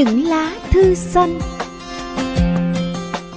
Những lá thư xanh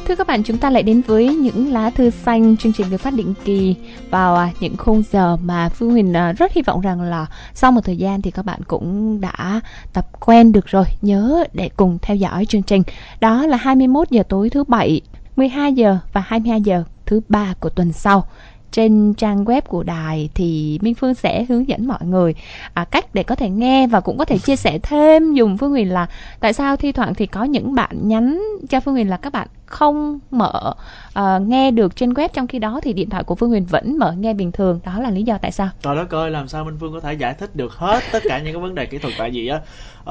Thưa các bạn, chúng ta lại đến với những lá thư xanh chương trình được phát định kỳ vào à, những khung giờ mà Phương Huyền à, rất hy vọng rằng là sau một thời gian thì các bạn cũng đã tập quen được rồi. Nhớ để cùng theo dõi chương trình. Đó là 21 giờ tối thứ bảy, 12 giờ và 22 giờ thứ ba của tuần sau trên trang web của đài thì Minh Phương sẽ hướng dẫn mọi người à, cách để có thể nghe và cũng có thể chia sẻ thêm. Dùng Phương Huyền là tại sao thi thoảng thì có những bạn nhắn cho Phương Huyền là các bạn không mở uh, nghe được trên web trong khi đó thì điện thoại của Phương Huyền vẫn mở nghe bình thường. Đó là lý do tại sao. Trời đất ơi làm sao Minh Phương có thể giải thích được hết tất cả những cái vấn đề kỹ thuật? Tại vì á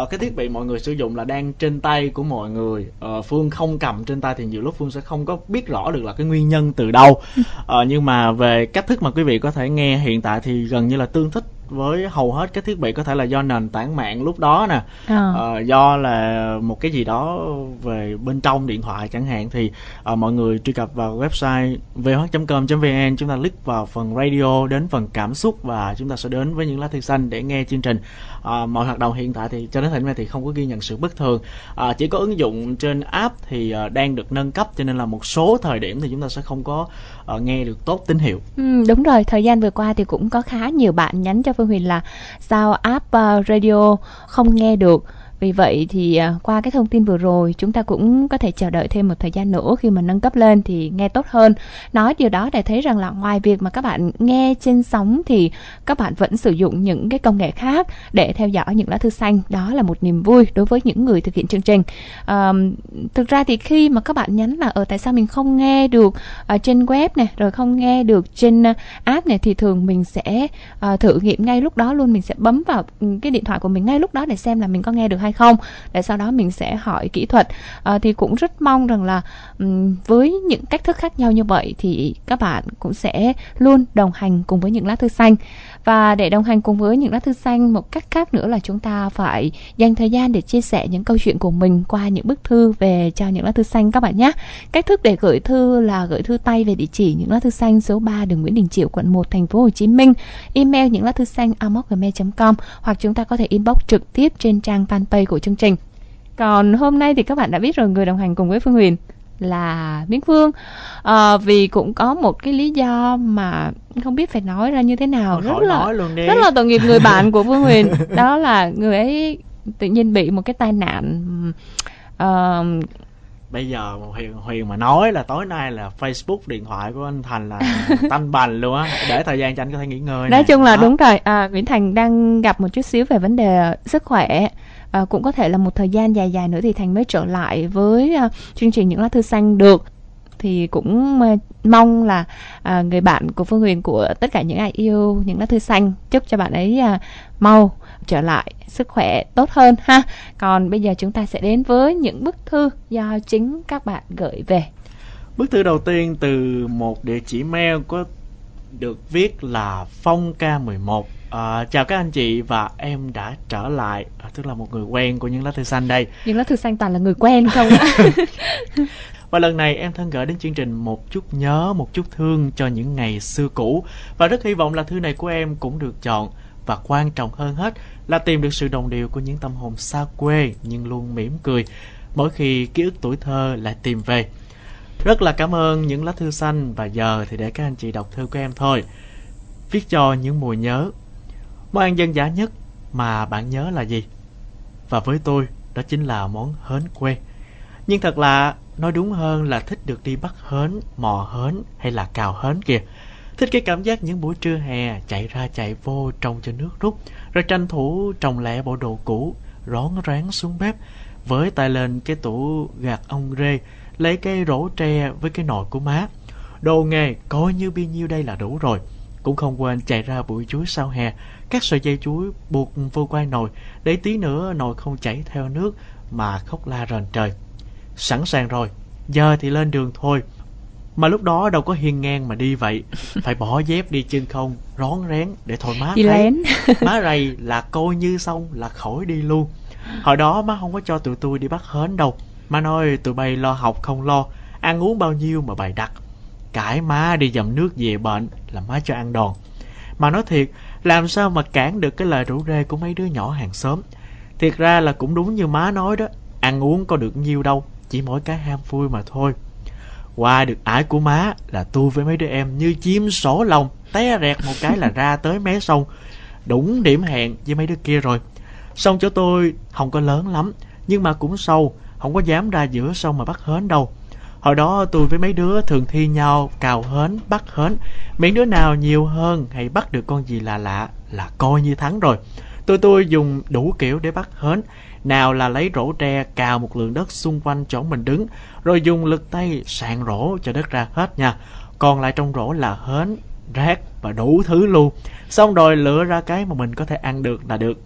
uh, cái thiết bị mọi người sử dụng là đang trên tay của mọi người. Uh, Phương không cầm trên tay thì nhiều lúc Phương sẽ không có biết rõ được là cái nguyên nhân từ đâu. Uh, nhưng mà về cách thức mà quý vị có thể nghe hiện tại thì gần như là tương thích với hầu hết các thiết bị có thể là do nền tảng mạng lúc đó nè à. uh, do là một cái gì đó về bên trong điện thoại chẳng hạn thì uh, mọi người truy cập vào website vh.com.vn chúng ta click vào phần radio đến phần cảm xúc và chúng ta sẽ đến với những lá thư xanh để nghe chương trình à, mọi hoạt động hiện tại thì cho đến thời điểm này thì không có ghi nhận sự bất thường. À, chỉ có ứng dụng trên app thì à, đang được nâng cấp cho nên là một số thời điểm thì chúng ta sẽ không có à, nghe được tốt tín hiệu. Ừ, đúng rồi thời gian vừa qua thì cũng có khá nhiều bạn nhắn cho phương huyền là sao app uh, radio không nghe được? Vì vậy thì à, qua cái thông tin vừa rồi chúng ta cũng có thể chờ đợi thêm một thời gian nữa khi mà nâng cấp lên thì nghe tốt hơn. Nói điều đó để thấy rằng là ngoài việc mà các bạn nghe trên sóng thì các bạn vẫn sử dụng những cái công nghệ khác để theo dõi những lá thư xanh. Đó là một niềm vui đối với những người thực hiện chương trình. À, thực ra thì khi mà các bạn nhắn là ở tại sao mình không nghe được ở trên web này rồi không nghe được trên à, app này thì thường mình sẽ uh, thử nghiệm ngay lúc đó luôn mình sẽ bấm vào ừ, cái điện thoại của mình ngay lúc đó để xem là mình có nghe được hay hay không? Để sau đó mình sẽ hỏi kỹ thuật. À, thì cũng rất mong rằng là um, với những cách thức khác nhau như vậy thì các bạn cũng sẽ luôn đồng hành cùng với những lá thư xanh. Và để đồng hành cùng với những lá thư xanh một cách khác nữa là chúng ta phải dành thời gian để chia sẻ những câu chuyện của mình qua những bức thư về cho những lá thư xanh các bạn nhé. Cách thức để gửi thư là gửi thư tay về địa chỉ những lá thư xanh số 3 đường Nguyễn Đình Chiểu quận 1 thành phố Hồ Chí Minh. Email những lá thư xanh gmail.com hoặc chúng ta có thể inbox trực tiếp trên trang fanpage của chương trình. Còn hôm nay thì các bạn đã biết rồi người đồng hành cùng với Phương Huyền là Miến Phương. À, vì cũng có một cái lý do mà không biết phải nói ra như thế nào. Rất là rất là tội nghiệp người bạn của Phương Huyền. Đó là người ấy tự nhiên bị một cái tai nạn uh, bây giờ huyền huyền mà nói là tối nay là facebook điện thoại của anh thành là tanh bành luôn á. Để thời gian cho anh có thể nghỉ ngơi nói chung là đó. đúng rồi. À, nguyễn thành đang gặp một chút xíu về vấn đề sức khỏe à, cũng có thể là một thời gian dài dài nữa thì thành mới trở lại với à, chương trình những lá thư xanh được. Thì cũng ờ, mong là à, người bạn của phương huyền của tất cả những ai yêu những lá thư xanh chúc cho bạn ấy à, mau trở lại sức khỏe tốt hơn ha. Còn bây giờ chúng ta sẽ đến với những bức thư do chính các bạn gửi về. Bức thư đầu tiên từ một địa chỉ mail có được viết là phong k 11 À, chào các anh chị và em đã trở lại à, tức là một người quen của những lá thư xanh đây. Những lá thư xanh toàn là người quen không? Và lần này em thân gửi đến chương trình một chút nhớ một chút thương cho những ngày xưa cũ. Và rất hy vọng là thư này của em cũng được chọn. Và quan trọng hơn hết là tìm được sự đồng điệu của những tâm hồn xa quê nhưng luôn mỉm cười. Mỗi khi ký ức tuổi thơ lại tìm về rất là cảm ơn những lá thư xanh và giờ thì để các anh chị đọc thư của em thôi viết cho những mùi nhớ Món ăn dân dã nhất mà bạn nhớ là gì? Và với tôi, đó chính là món hến quê. Nhưng thật là, nói đúng hơn là thích được đi bắt hến, mò hến hay là cào hến kìa. Thích cái cảm giác những buổi trưa hè chạy ra chạy vô trồng cho nước rút, rồi tranh thủ trồng lẹ bộ đồ cũ, rón ráng xuống bếp, với tay lên cái tủ gạt ông rê, lấy cái rổ tre với cái nồi của má. Đồ nghề coi như bao nhiêu đây là đủ rồi. Cũng không quên chạy ra bụi chuối sau hè, các sợi dây chuối buộc vô quai nồi để tí nữa nồi không chảy theo nước mà khóc la rền trời. Sẵn sàng rồi, giờ thì lên đường thôi. Mà lúc đó đâu có hiên ngang mà đi vậy Phải bỏ dép đi chân không Rón rén để thôi má đi thấy lén. Má rầy là coi như xong là khỏi đi luôn Hồi đó má không có cho tụi tôi đi bắt hến đâu Má nói tụi bay lo học không lo, Ăn uống bao nhiêu mà bày đặt. Cãi má đi dầm nước về bệnh Là má cho ăn đòn. Mà nói thiệt, làm sao mà cản được cái lời rủ rê của mấy đứa nhỏ hàng xóm? Thiệt ra là cũng đúng như má nói đó, ăn uống có được nhiêu đâu, chỉ mỗi cái ham vui mà thôi. Qua được ải của má là tôi với mấy đứa em như chim sổ lòng té rẹt một cái là ra tới mé sông. Đúng điểm hẹn với mấy đứa kia rồi. Sông chỗ tôi không có lớn lắm, nhưng mà cũng sâu không có dám ra giữa sông mà bắt hến đâu. Hồi đó tôi với mấy đứa thường thi nhau cào hến, bắt hến. Miễn đứa nào nhiều hơn hay bắt được con gì lạ lạ là coi như thắng rồi. Tôi tôi dùng đủ kiểu để bắt hến. Nào là lấy rổ tre, cào một lượng đất xung quanh chỗ mình đứng, rồi dùng lực tay sạn rổ cho đất ra hết nha. Còn lại trong rổ là hến, rác và đủ thứ luôn. Xong rồi lựa ra cái mà mình có thể ăn được là được.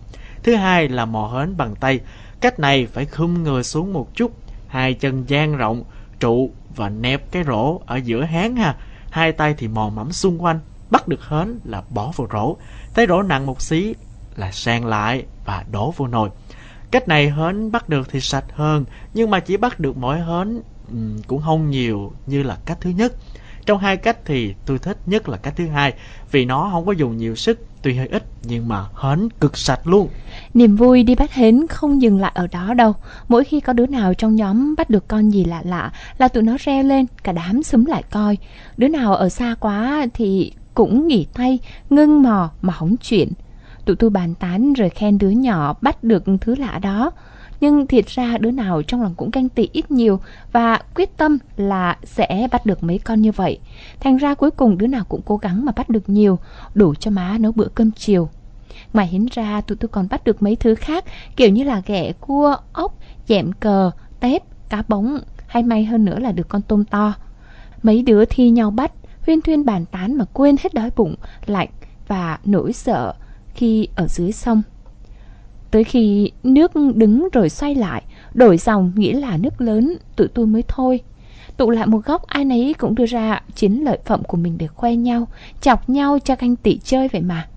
Thứ hai là mò hến bằng tay cách này phải khum người xuống một chút. Hai chân dang rộng, trụ và nẹp cái rổ ở giữa háng ha. Hai tay thì mò mẫm xung quanh. Bắt được hến là bỏ vào rổ. Thấy rổ nặng một xí là sang lại và đổ vô nồi. Cách này hến bắt được thì sạch hơn, nhưng mà chỉ bắt được mỗi hến cũng không nhiều như là cách thứ nhất trong hai cách thì tôi thích nhất là cách thứ hai vì nó không có dùng nhiều sức tuy hơi ít nhưng mà hến cực sạch luôn Niềm vui đi bắt hến không dừng lại ở đó đâu. Mỗi khi có đứa nào trong nhóm bắt được con gì lạ lạ là tụi nó reo lên, cả đám xúm lại coi. Đứa nào ở xa quá thì cũng nghỉ tay, ngưng mò mà hóng chuyện. Tụi tôi bàn tán rồi khen đứa nhỏ bắt được thứ lạ đó. Nhưng thiệt ra đứa nào trong lòng cũng canh tị ít nhiều và quyết tâm là sẽ bắt được mấy con như vậy. Thành ra cuối cùng đứa nào cũng cố gắng mà bắt được nhiều, đủ cho má nấu bữa cơm chiều. Ngoài hiến ra tụi tôi còn bắt được mấy thứ khác Kiểu như là ghẹ, cua, ốc, dẹm cờ, tép, cá bóng Hay may hơn nữa là được con tôm to Mấy đứa thi nhau bắt Huyên thuyên bàn tán mà quên hết đói bụng Lạnh và nỗi sợ Khi ở dưới sông Tới khi nước đứng rồi xoay lại Đổi dòng nghĩa là nước lớn Tụi tôi mới thôi Tụ lại một góc ai nấy cũng đưa ra Chiến lợi phẩm của mình để khoe nhau Chọc nhau cho canh tị chơi vậy mà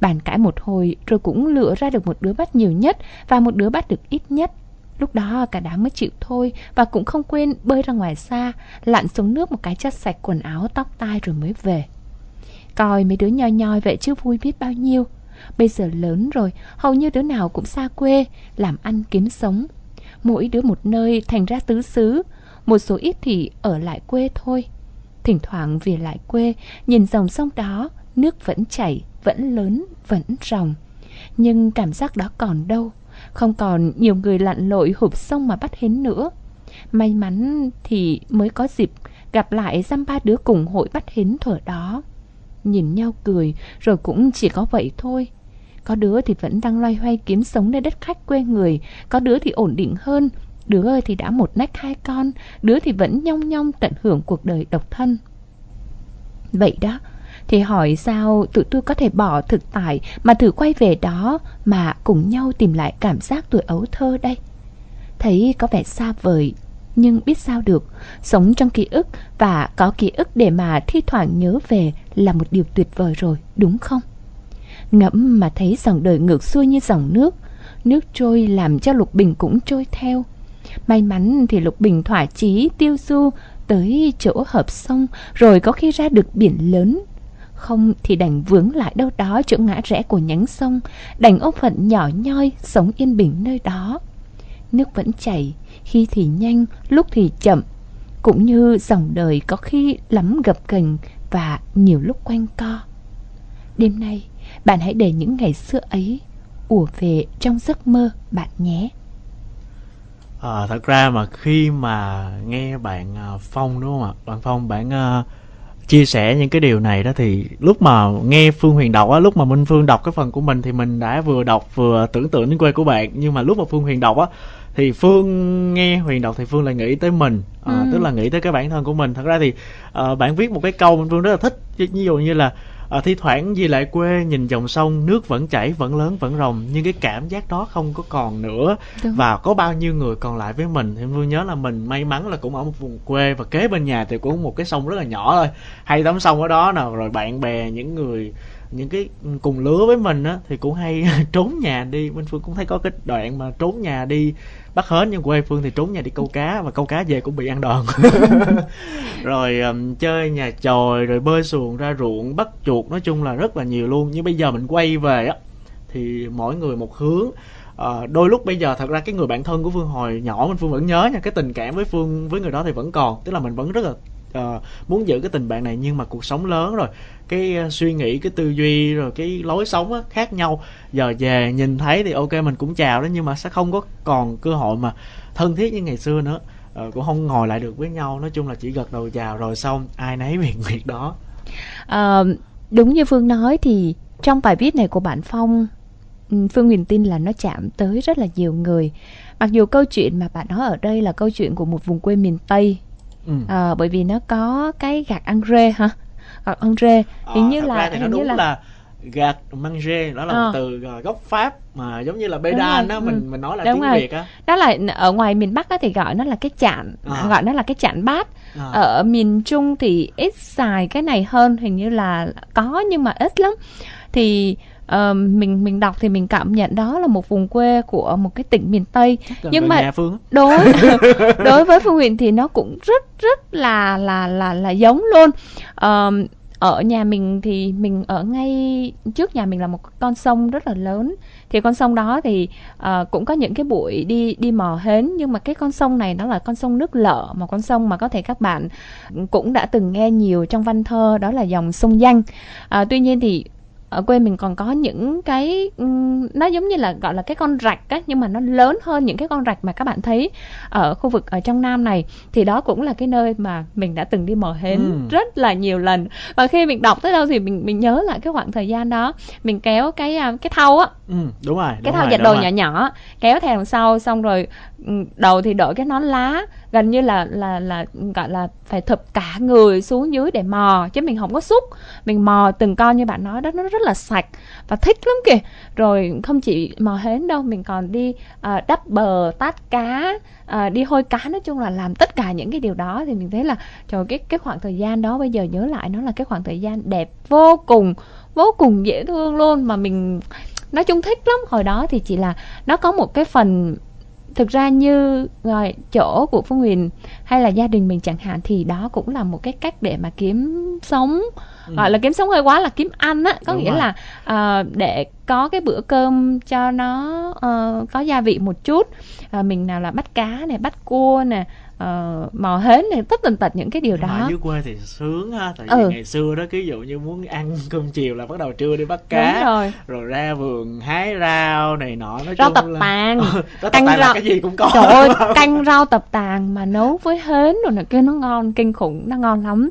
Bàn cãi một hồi rồi cũng lựa ra được một đứa bắt nhiều nhất và một đứa bắt được ít nhất. Lúc đó cả đám mới chịu thôi và cũng không quên bơi ra ngoài xa, lặn xuống nước một cái chất sạch quần áo tóc tai rồi mới về. Coi mấy đứa nhoi nhoi vậy chứ vui biết bao nhiêu. Bây giờ lớn rồi, hầu như đứa nào cũng xa quê, làm ăn kiếm sống. Mỗi đứa một nơi thành ra tứ xứ, một số ít thì ở lại quê thôi. Thỉnh thoảng về lại quê, nhìn dòng sông đó, nước vẫn chảy, vẫn lớn, vẫn ròng. Nhưng cảm giác đó còn đâu, không còn nhiều người lặn lội hụp sông mà bắt hến nữa. May mắn thì mới có dịp gặp lại dăm ba đứa cùng hội bắt hến thuở đó. Nhìn nhau cười rồi cũng chỉ có vậy thôi. Có đứa thì vẫn đang loay hoay kiếm sống nơi đất khách quê người, có đứa thì ổn định hơn, đứa thì đã một nách hai con, đứa thì vẫn nhong nhong tận hưởng cuộc đời độc thân. Vậy đó, thì hỏi sao tụi tôi có thể bỏ thực tại mà thử quay về đó mà cùng nhau tìm lại cảm giác tuổi ấu thơ đây? Thấy có vẻ xa vời, nhưng biết sao được, sống trong ký ức và có ký ức để mà thi thoảng nhớ về là một điều tuyệt vời rồi, đúng không? Ngẫm mà thấy dòng đời ngược xuôi như dòng nước, nước trôi làm cho Lục Bình cũng trôi theo. May mắn thì Lục Bình thỏa chí tiêu du tới chỗ hợp sông rồi có khi ra được biển lớn không thì đành vướng lại đâu đó chỗ ngã rẽ của nhánh sông Đành ốc phận nhỏ nhoi sống yên bình nơi đó Nước vẫn chảy, khi thì nhanh, lúc thì chậm. Cũng như dòng đời có khi lắm gập ghềnh và nhiều lúc quanh co. Đêm nay, bạn hãy để những ngày xưa ấy ùa về trong giấc mơ bạn nhé. À, thật ra mà khi mà nghe bạn à, Phong đúng không ạ? Bạn Phong bạn uh, chia sẻ những cái điều này đó thì lúc mà nghe Phương Huyền đọc á, lúc mà Minh Phương đọc cái phần của mình thì mình đã vừa đọc vừa tưởng tượng đến quê của bạn. Nhưng mà lúc mà Phương Huyền đọc á thì Phương nghe Huyền đọc thì Phương lại nghĩ tới mình. À, ừ. tức là nghĩ tới cái bản thân của mình. Thật ra thì uh, bạn viết một cái câu Minh Phương rất là thích. Ví dụ như là à, thi thoảng về lại quê nhìn dòng sông nước vẫn chảy vẫn lớn vẫn rồng nhưng cái cảm giác đó không có còn nữa. Đúng. và có bao nhiêu người còn lại với mình? Thì tôi nhớ là mình may mắn là cũng ở một vùng quê và kế bên nhà thì cũng một cái sông rất là nhỏ thôi. Hay tắm sông ở đó nào rồi bạn bè những người những cái cùng lứa với mình á thì cũng hay trốn nhà đi. Minh phương cũng thấy có cái đoạn mà trốn nhà đi bắt hến nhưng quê phương thì trốn nhà đi câu cá và câu cá về cũng bị ăn đòn. Rồi um, chơi nhà chòi rồi bơi xuồng ra ruộng bắt chuột nói chung là rất là nhiều luôn. Nhưng bây giờ mình quay về á thì mỗi người một hướng. Uh, đôi lúc bây giờ thật ra cái người bạn thân của phương hồi nhỏ mình phương vẫn nhớ nha cái tình cảm với phương với người đó thì vẫn còn. Tức là mình vẫn rất là uh, muốn giữ cái tình bạn này nhưng mà cuộc sống lớn rồi. Cái uh, suy nghĩ cái tư duy rồi cái lối sống á, khác nhau. Giờ về nhìn thấy thì ok mình cũng chào đó nhưng mà sẽ không có còn cơ hội mà thân thiết như ngày xưa nữa. Uh, cũng không ngồi lại được với nhau. Nói chung là chỉ gật đầu chào rồi xong ai nấy việc việc đó. Uh, đúng như phương nói thì trong bài viết này của bạn phong ừ, phương huyền tin là nó chạm tới rất là nhiều người. Mặc dù câu chuyện mà bạn nói ở đây là câu chuyện của một vùng quê miền tây ừ. à, bởi vì nó có cái gạt ăn rê hả gạt ăn rê hình à, như là thì nó đúng là, là gạt manger đó là à. một từ ờ, gốc pháp mà giống như là bê đan đó mình ừ. mình nói là đúng tiếng rồi. việt á đó là ở ngoài miền bắc á thì gọi nó là cái chạn à. gọi nó là cái chạn bát à. ở miền trung thì ít xài cái này hơn hình như là có nhưng mà ít lắm thì uh, mình mình đọc thì mình cảm nhận đó là một vùng quê của một cái tỉnh miền tây. Nhưng mà phương. đối đối với phương huyền thì nó cũng rất rất là là là là giống luôn. Uh, ở nhà mình thì mình ở ngay trước nhà mình là một con sông rất là lớn. Thì con sông đó thì uh, cũng có những cái buổi đi đi mò hến. Nhưng mà cái con sông này nó là con sông nước lợ một con sông mà có thể các bạn cũng đã từng nghe nhiều trong văn thơ đó là dòng sông danh. Uh, tuy nhiên thì ở quê mình còn có những cái nó giống như là gọi là cái con rạch á nhưng mà nó lớn hơn những cái con rạch mà các bạn thấy ở khu vực ở trong nam này. Thì đó cũng là cái nơi mà mình đã từng đi mò hến ừ. rất là nhiều lần. Và khi mình đọc tới đâu thì mình mình nhớ lại cái khoảng thời gian đó. Mình kéo cái à, cái thau á. Ừ, đúng rồi đúng cái thau dệt đồ nhỏ nhỏ kéo theo đằng sau xong rồi đầu thì đội cái nón lá gần như là là là gọi là phải thụp cả người xuống dưới để mò chứ mình không có xúc. Mình mò từng con như bạn nói đó nó rất là sạch và thích lắm kìa. Rồi không chỉ mò hến đâu mình còn đi uh, đắp bờ tát cá uh, đi hôi cá. Nói chung là làm tất cả những cái điều đó thì mình thấy là trời cái cái khoảng thời gian đó bây giờ nhớ lại nó là cái khoảng thời gian đẹp vô cùng vô cùng dễ thương luôn mà mình nói chung thích lắm. Hồi đó thì chỉ là nó có một cái phần thực ra như rồi chỗ của phương huyền hay là gia đình mình chẳng hạn thì đó cũng là một cái cách để mà kiếm sống ừ. gọi là kiếm sống hơi quá là kiếm ăn á có Đúng nghĩa rồi. là uh, để có cái bữa cơm cho nó uh, có gia vị một chút uh, mình nào là bắt cá này bắt cua nè uh, mò hến này tất tần tật những cái điều đó. ở dưới quê thì sướng ha tại vì ừ. ngày xưa đó ví dụ như muốn ăn cơm chiều là bắt đầu trưa đi bắt cá rồi. rồi ra vườn hái rau này nọ nói rau tập là... tàn rau tàn rau... cái gì cũng có. Trời ơi canh rau tập tàn mà nấu với hến rồi này kia nó ngon kinh khủng nó ngon lắm.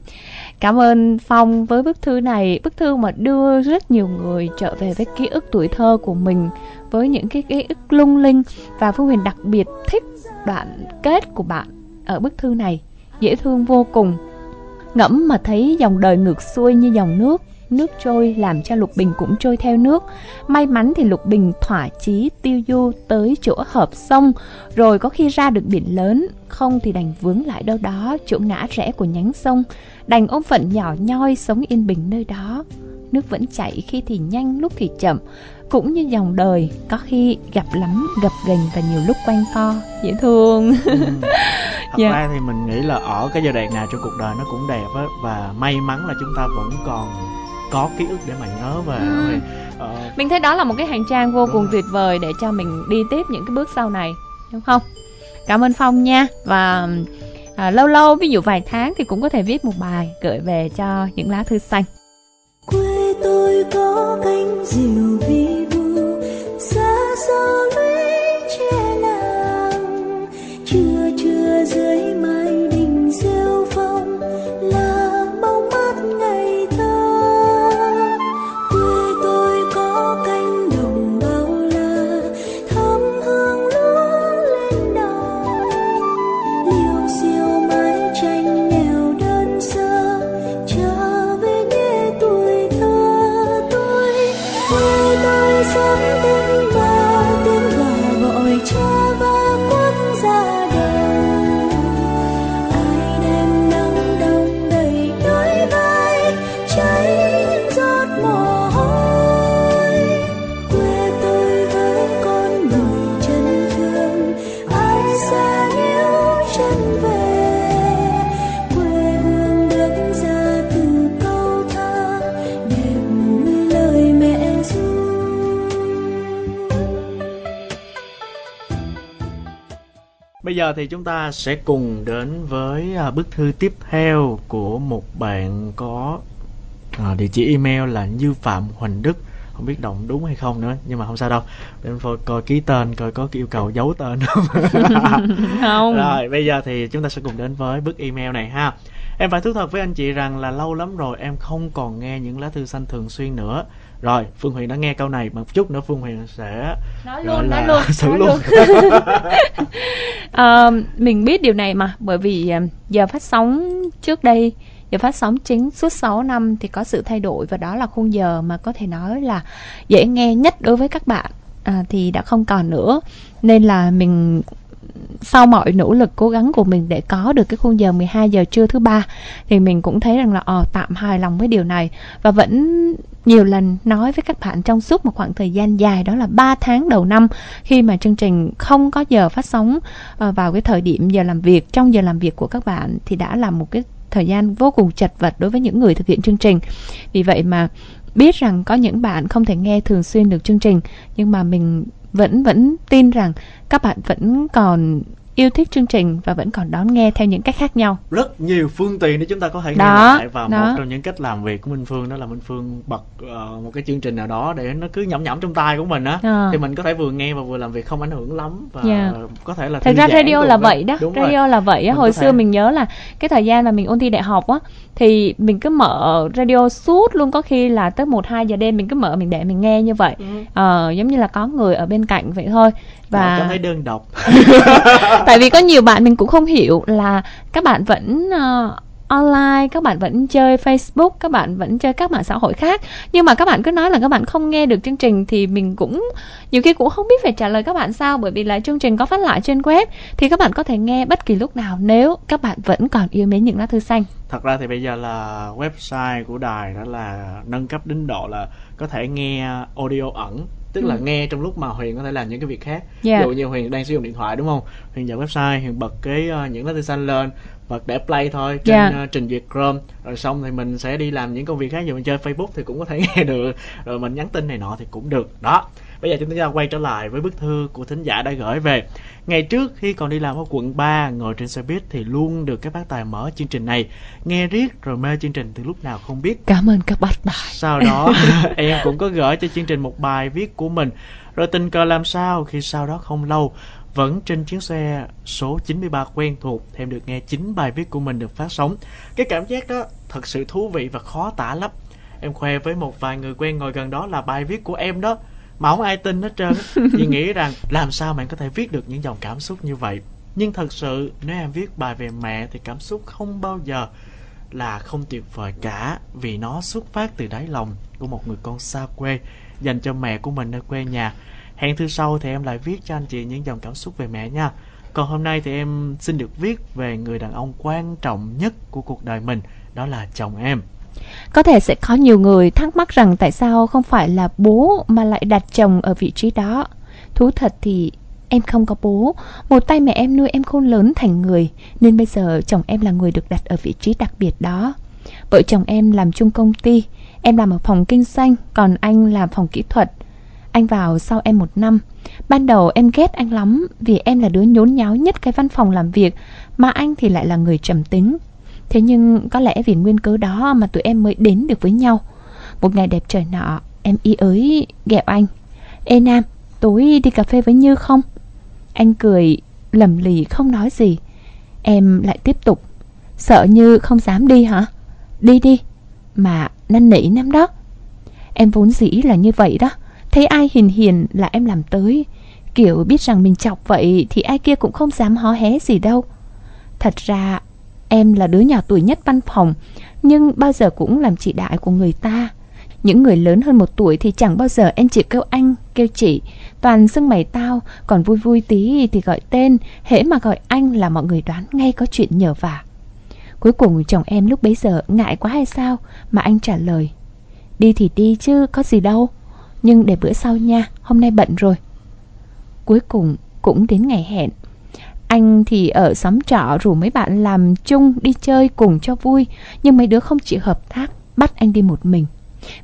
Cảm ơn phong với bức thư này. Bức thư mà đưa rất nhiều người trở về với ký ức tuổi thơ của mình với những cái ký ức lung linh. Và phương huyền đặc biệt thích đoạn kết của bạn ở bức thư này. Dễ thương vô cùng. Ngẫm mà thấy dòng đời ngược xuôi như dòng nước. Nước trôi làm cho lục bình cũng trôi theo nước. May mắn thì lục bình thỏa chí tiêu du tới chỗ hợp sông. Rồi có khi ra được biển lớn. Không thì đành vướng lại đâu đó chỗ ngã rẽ của nhánh sông. Đành ôm phận nhỏ nhoi sống yên bình nơi đó. Nước vẫn chảy khi thì nhanh, lúc thì chậm cũng như dòng đời có khi gặp lắm gặp gành và nhiều lúc quanh co dễ thương ừ. thật yeah. Dạ. ra thì mình nghĩ là ở cái giai đoạn nào trong cuộc đời nó cũng đẹp á và may mắn là chúng ta vẫn còn có ký ức để mà nhớ về ừ. uh... mình thấy đó là một cái hành trang vô cùng tuyệt vời để cho mình đi tiếp những cái bước sau này đúng không cảm ơn phong nha và à, lâu lâu ví dụ vài tháng thì cũng có thể viết một bài gửi về cho những lá thư xanh quê tôi có cánh diều vi vu xa xôi Bây giờ thì chúng ta sẽ cùng đến với à, bức thư tiếp theo của một bạn có à, địa chỉ email là Như Phạm Huỳnh Đức. Không biết động đúng hay không nữa nhưng mà không sao đâu. Để em phôi- coi ký tên coi có yêu cầu giấu tên không? Không. Rồi bây giờ thì chúng ta sẽ cùng đến với bức email này ha. Em phải thú thật với anh chị rằng là lâu lắm rồi em không còn nghe những lá thư xanh thường xuyên nữa rồi phương huyền đã nghe câu này một chút nữa phương huyền sẽ nói luôn nói luôn xử nói luôn. Ờ, mình biết điều này mà bởi vì ờ, giờ phát sóng trước đây giờ phát sóng chính suốt 6 năm thì có sự thay đổi và đó là khung giờ mà có thể nói là dễ nghe nhất đối với các bạn à, thì đã không còn nữa nên là mình sau mọi nỗ lực cố gắng của mình để có được cái khung giờ 12 giờ trưa thứ ba, thì mình cũng thấy rằng là ờ tạm hài lòng với điều này. Và vẫn nhiều lần nói với các bạn trong suốt một khoảng thời gian dài, đó là 3 tháng đầu năm, khi mà chương trình không có giờ phát sóng ờ, vào cái thời điểm giờ làm việc, trong giờ làm việc của các bạn, thì đã là một cái thời gian vô cùng chật vật đối với những người thực hiện chương trình. Vì vậy mà biết rằng có những bạn không thể nghe thường xuyên được chương trình, nhưng mà mình vẫn vẫn tin rằng các bạn vẫn còn yêu thích chương trình và vẫn còn đón nghe theo những cách khác nhau rất nhiều phương tiện để chúng ta có thể nghe Đó, lại và đó. một trong những cách làm việc của Minh Phương đó là Minh Phương bật ờ, một cái chương trình nào đó để nó cứ nhẩm nhẩm trong tai của mình á À. thì mình có thể vừa nghe và vừa làm việc không ảnh hưởng lắm và Yeah. có thể là Thật ra radio là vậy đó Đúng rồi. radio là vậy á hồi xưa thể- mình nhớ là cái thời gian mà mình ôn thi đại học á thì mình cứ mở radio suốt luôn có khi là tới một hai giờ đêm mình cứ mở mình để mình nghe như vậy Ừ. ờ giống như là có người ở bên cạnh vậy thôi Và cảm thấy đơn độc. Tại vì có nhiều bạn mình cũng không hiểu là các bạn vẫn ờ, online các bạn vẫn chơi Facebook các bạn vẫn chơi các mạng xã hội khác. Nhưng mà các bạn cứ nói là các bạn không nghe được chương trình thì mình cũng nhiều khi cũng không biết phải trả lời các bạn sao. Bởi vì là chương trình có phát lại trên web thì các bạn có thể nghe bất kỳ lúc nào nếu các bạn vẫn còn yêu mến những lá thư xanh. Thật ra thì bây giờ là website của đài đó là nâng cấp đến độ là có thể nghe audio ẩn tức là Ừ. nghe trong lúc mà huyền có thể làm những cái việc khác. Yeah. ví dụ như huyền đang sử dụng điện thoại đúng không? Huyền vào website huyền bật cái ờ, những xanh lên bật để play thôi trên Yeah. ờ, trình duyệt chrome. Rồi xong thì mình sẽ đi làm những công việc khác. Dụ mình chơi facebook thì cũng có thể nghe được. Rồi mình nhắn tin này nọ thì cũng được. Đó bây giờ chúng ta quay trở lại với bức thư của thính giả đã gửi về. Ngày trước khi còn đi làm ở quận 3 ngồi trên xe buýt thì luôn được các bác tài mở chương trình này. Nghe riết rồi mê chương trình từ lúc nào không biết. Cảm ơn các bác tài. Sau đó em cũng có gửi cho chương trình một bài viết của mình. Rồi tình cờ làm sao khi sau đó không lâu vẫn trên chuyến xe số 93 quen thuộc. Thì em được nghe chính bài viết của mình được phát sóng. Cái cảm giác đó thật sự thú vị và khó tả lắm. Em khoe với một vài người quen ngồi gần đó là bài viết của em đó mà không ai tin hết trơn chị vì nghĩ rằng làm sao bạn có thể viết được những dòng cảm xúc như vậy nhưng thật sự nếu em viết bài về mẹ thì cảm xúc không bao giờ là không tuyệt vời cả vì nó xuất phát từ đáy lòng của một người con xa quê dành cho mẹ của mình nơi quê nhà. Hẹn thứ sau thì em lại viết cho anh chị những dòng cảm xúc về mẹ nha. Còn hôm nay thì em xin được viết về người đàn ông quan trọng nhất của cuộc đời mình, đó là chồng em. Có thể sẽ có nhiều người thắc mắc rằng tại sao không phải là bố mà lại đặt chồng ở vị trí đó. Thú thật thì em không có bố, một tay mẹ em nuôi em khôn lớn thành người, nên bây giờ chồng em là người được đặt ở vị trí đặc biệt đó. Vợ chồng em làm chung công ty, em làm ở phòng kinh doanh, còn anh làm phòng kỹ thuật. Anh vào sau em một năm. Ban đầu em ghét anh lắm vì em là đứa nhốn nháo nhất cái văn phòng làm việc, mà anh thì lại là người trầm tính. Thế nhưng có lẽ vì nguyên cớ đó mà tụi em mới đến được với nhau. Một ngày đẹp trời nọ, em y ới ghẹo anh. Ê Nam, tối đi cà phê với Như không? Anh cười, lầm lì không nói gì. Em lại tiếp tục. Sợ Như không dám đi hả? Đi đi. Mà năn nỉ lắm đó. Em vốn dĩ là như vậy đó. Thấy ai hiền hiền là em làm tới. Kiểu biết rằng mình chọc vậy thì ai kia cũng không dám hó hé gì đâu. Thật ra em là đứa nhỏ tuổi nhất văn phòng Nhưng bao giờ cũng làm chị đại của người ta. Những người lớn hơn một tuổi thì chẳng bao giờ em chỉ kêu anh, kêu chị. Toàn xưng mày tao, còn vui vui tí thì gọi tên Hễ mà gọi anh là mọi người đoán ngay có chuyện nhờ vả. Cuối cùng chồng em lúc bấy giờ ngại quá hay sao Mà anh trả lời Đi thì đi chứ có gì đâu Nhưng để bữa sau nha, hôm nay bận rồi. Cuối cùng cũng đến ngày hẹn anh thì ở xóm trọ rủ mấy bạn làm chung đi chơi cùng cho vui, Nhưng mấy đứa không chịu hợp tác, Bắt anh đi một mình.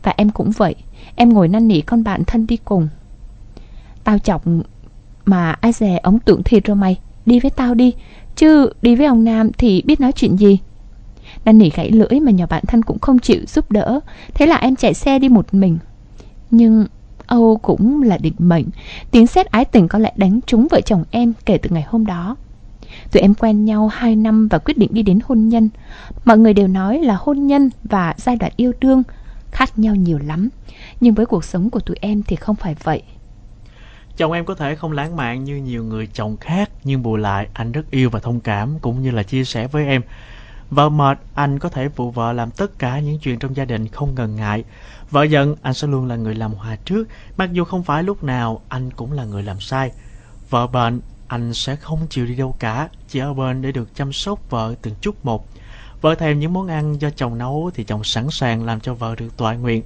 Và em cũng vậy, Em ngồi năn nỉ con bạn thân đi cùng. Tao chọc Mà ai dè ống tưởng thiệt rồi mày, đi với tao đi, chứ đi với ông nam thì biết nói chuyện gì. Năn nỉ gãy lưỡi mà nhỏ bạn thân cũng không chịu giúp đỡ, thế là em chạy xe đi một mình. Nhưng âu cũng là định mệnh. Tiếng sét ái tình có lẽ đánh trúng vợ chồng em kể từ ngày hôm đó. Tụi em quen nhau 2 năm và quyết định đi đến hôn nhân. Mọi người đều nói là hôn nhân và giai đoạn yêu đương khác nhau nhiều lắm. Nhưng với cuộc sống của tụi em thì không phải vậy. Chồng em có thể không lãng mạn như nhiều người chồng khác, nhưng bù lại anh rất yêu và thông cảm cũng như là chia sẻ với em. Vợ mệt, anh có thể phụ vợ làm tất cả những chuyện trong gia đình không ngần ngại. Vợ giận, anh sẽ luôn là người làm hòa trước, mặc dù không phải lúc nào anh cũng là người làm sai. Vợ bệnh, anh sẽ không chịu đi đâu cả, chỉ ở bên để được chăm sóc vợ từng chút một. Vợ thèm những món ăn do chồng nấu thì chồng sẵn sàng làm cho vợ được tọa nguyện.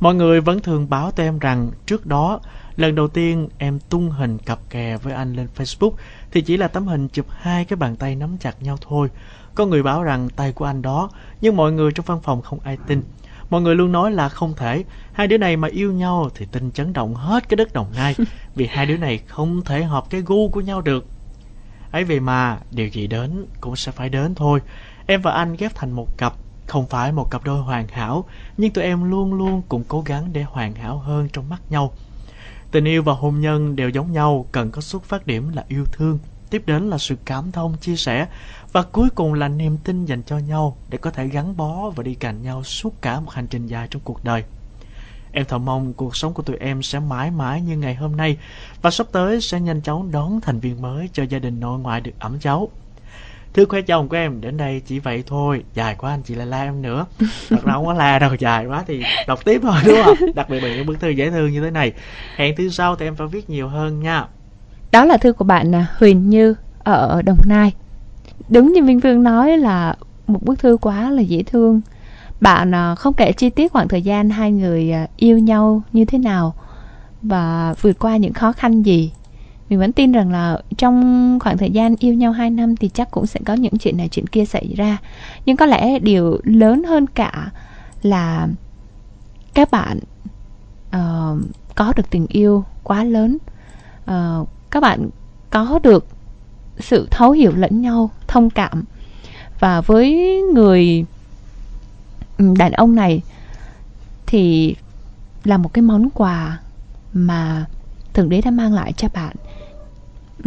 Mọi người vẫn thường báo cho em rằng trước đó Lần đầu tiên em tung hình cặp kè với anh lên Facebook thì chỉ là tấm hình chụp hai cái bàn tay nắm chặt nhau thôi. Có người báo rằng tay của anh đó, nhưng mọi người trong văn phòng không ai tin. Mọi người luôn nói là không thể, hai đứa này mà yêu nhau thì tin chấn động hết cái đất đồng nai, vì hai đứa này không thể hợp cái gu của nhau được. ấy vậy mà, điều gì đến cũng sẽ phải đến thôi. Em và anh ghép thành một cặp, không phải một cặp đôi hoàn hảo, nhưng tụi em luôn luôn cùng cố gắng để hoàn hảo hơn trong mắt nhau. Tình yêu và hôn nhân đều giống nhau, cần có xuất phát điểm là yêu thương, tiếp đến là sự cảm thông, chia sẻ và cuối cùng là niềm tin dành cho nhau để có thể gắn bó và đi cạnh nhau suốt cả một hành trình dài trong cuộc đời. Em thầm mong cuộc sống của tụi em sẽ mãi mãi như ngày hôm nay và sắp tới sẽ nhanh chóng đón thành viên mới cho gia đình nội ngoại được ấm cháu. Thưa khoe chồng của em, đến đây chỉ vậy thôi, dài quá anh chị lại la em nữa. Thật ra không có la đâu, dài quá thì đọc tiếp thôi đúng không? Đặc biệt là những bức thư dễ thương như thế này. Hẹn thứ sau thì em phải viết nhiều hơn nha. Đó là thư của bạn à, Huyền Như ở Đồng Nai. Đúng như Minh Phương nói là một bức thư quá là dễ thương. Bạn à, không kể chi tiết khoảng thời gian hai người à, yêu nhau như thế nào và vượt qua những khó khăn gì. Mình vẫn tin rằng là trong khoảng thời gian yêu nhau 2 năm thì chắc cũng sẽ có những chuyện này chuyện kia xảy ra. Nhưng có lẽ điều lớn hơn cả là các bạn uh, có được tình yêu quá lớn. Uh, các bạn có được sự thấu hiểu lẫn nhau thông cảm. Và với người ừ, đàn ông này thì là một cái món quà mà thượng đế đã mang lại cho bạn.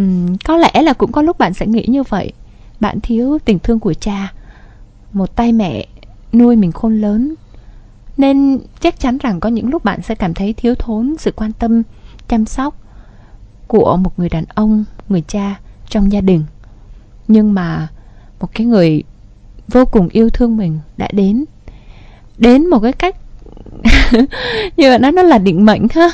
Uhm, có lẽ là cũng có lúc bạn sẽ nghĩ như vậy. Bạn thiếu tình thương của cha một tay mẹ nuôi mình khôn lớn nên chắc chắn rằng có những lúc bạn sẽ cảm thấy thiếu thốn sự quan tâm chăm sóc của một người đàn ông người cha trong gia đình. Nhưng mà một cái người vô cùng yêu thương mình đã đến. Đến một cái cách như vậy nó nó là định mệnh ha.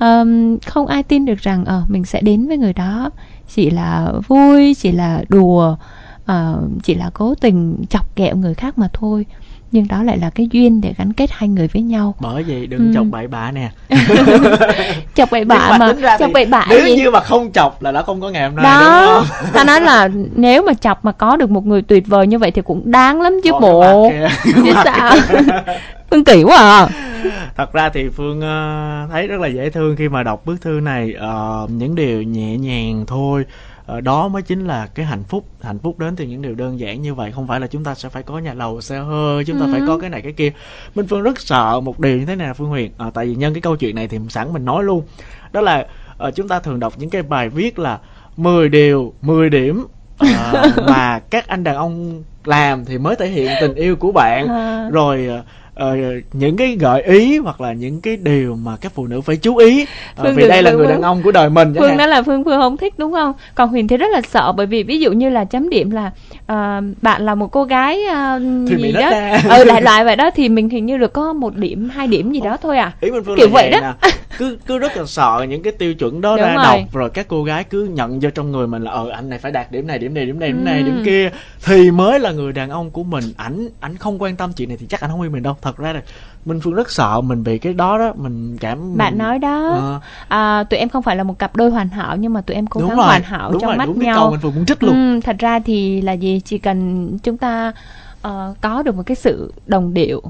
Um, không ai tin được rằng ờ uh, mình sẽ đến với người đó. Chỉ là vui chỉ là đùa uh, chỉ là cố tình chọc kẹo người khác mà thôi nhưng đó lại là cái duyên để gắn kết hai người với nhau. Bởi vậy đừng ừ. chọc bậy bạ nè. Chọc bậy bạ mà, mà chọc bậy bạ nếu gì? như mà không chọc là nó không có ngày hôm nay đó đúng không? ta nói là nếu mà chọc mà có được một người tuyệt vời như vậy thì cũng đáng lắm chứ bộ. chứ sao? phương kỳ quá à. Thật ra thì phương uh, thấy rất là dễ thương khi mà đọc bức thư này. Uh, những điều nhẹ nhàng thôi đó mới chính là cái hạnh phúc. Hạnh phúc đến từ những điều đơn giản như vậy. Không phải là chúng ta sẽ phải có nhà lầu xe hơi chúng ta ừ. phải có cái này cái kia. Minh phương rất sợ một điều như thế này là phương huyền. Uh, tại vì nhân cái câu chuyện này thì sẵn mình nói luôn. Đó là uh, chúng ta thường đọc những cái bài viết là 10 điều 10 điểm uh, mà các anh đàn ông làm thì mới thể hiện tình yêu của bạn. À. rồi uh, những cái gợi ý hoặc là những cái điều mà các phụ nữ phải chú ý. Uh, vì đây là người đàn ông của đời mình phương đó là phương phương không thích đúng không? Còn huyền thì rất là sợ bởi vì ví dụ như là chấm điểm là uh, bạn là một cô gái uh, thì gì đó. ừ lại loại vậy đó thì mình hình như được có một điểm hai điểm gì đó thôi à. Ý mình phương kiểu vậy đó. nè. cứ cứ rất là sợ những cái tiêu chuẩn đó Đúng ra rồi. đọc rồi các cô gái cứ nhận vô trong người mình là ờ anh này phải đạt điểm này điểm này điểm này điểm này điểm kia. Thì mới là người đàn ông của mình ảnh ảnh không quan tâm chuyện này thì chắc anh không yêu mình đâu. Thật ra là minh phương rất sợ mình bị cái đó đó mình cảm bạn nói đó. À. À, tụi em không phải là một cặp đôi hoàn hảo nhưng mà tụi em cố gắng hoàn hảo đúng trong rồi, mắt đúng nhau. mình vừa muốn trích luôn. Ừ, thật ra thì là gì? Chỉ cần chúng ta uh, có được một cái sự đồng điệu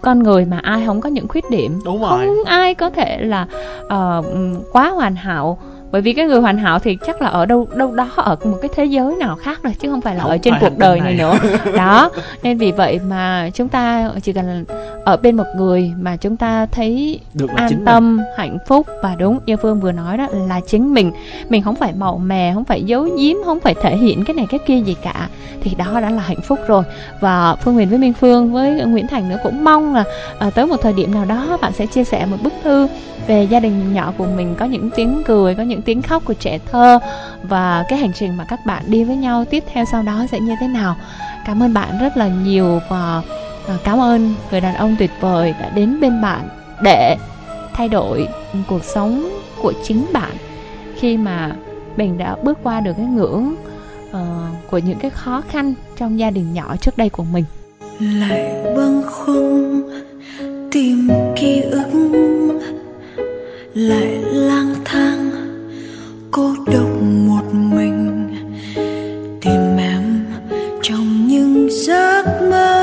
con người mà ai không có những khuyết điểm. Đúng rồi. Không ai có thể là uh, quá hoàn hảo bởi vì cái người hoàn hảo thì chắc là ở đâu đâu đó ở một cái thế giới nào khác rồi chứ không phải là Không ở trên cuộc đời này này. nữa. Đó nên vì vậy mà chúng ta chỉ cần ở bên một người mà chúng ta thấy được an mình. tâm hạnh phúc. Và đúng như phương vừa nói đó là chính mình. Mình không phải màu mè không phải giấu giếm không phải thể hiện cái này cái kia gì cả. Thì đó đã là hạnh phúc rồi. Và phương huyền với minh phương với nguyễn thành nữa cũng mong là à, tới một thời điểm nào đó bạn sẽ chia sẻ một bức thư về gia đình nhỏ của mình. Có những tiếng cười có những tiếng khóc của trẻ thơ và cái hành trình mà các bạn đi với nhau tiếp theo sau đó sẽ như thế nào. Cảm ơn bạn rất là nhiều và à, cảm ơn người đàn ông tuyệt vời đã đến bên bạn để thay đổi cuộc sống của chính bạn. Khi mà mình đã bước qua được cái ngưỡng uh, của những cái khó khăn trong gia đình nhỏ trước đây của mình. Lại bâng khuâng tìm ký ức lại lang thang cô độc một mình tìm em trong những giấc mơ.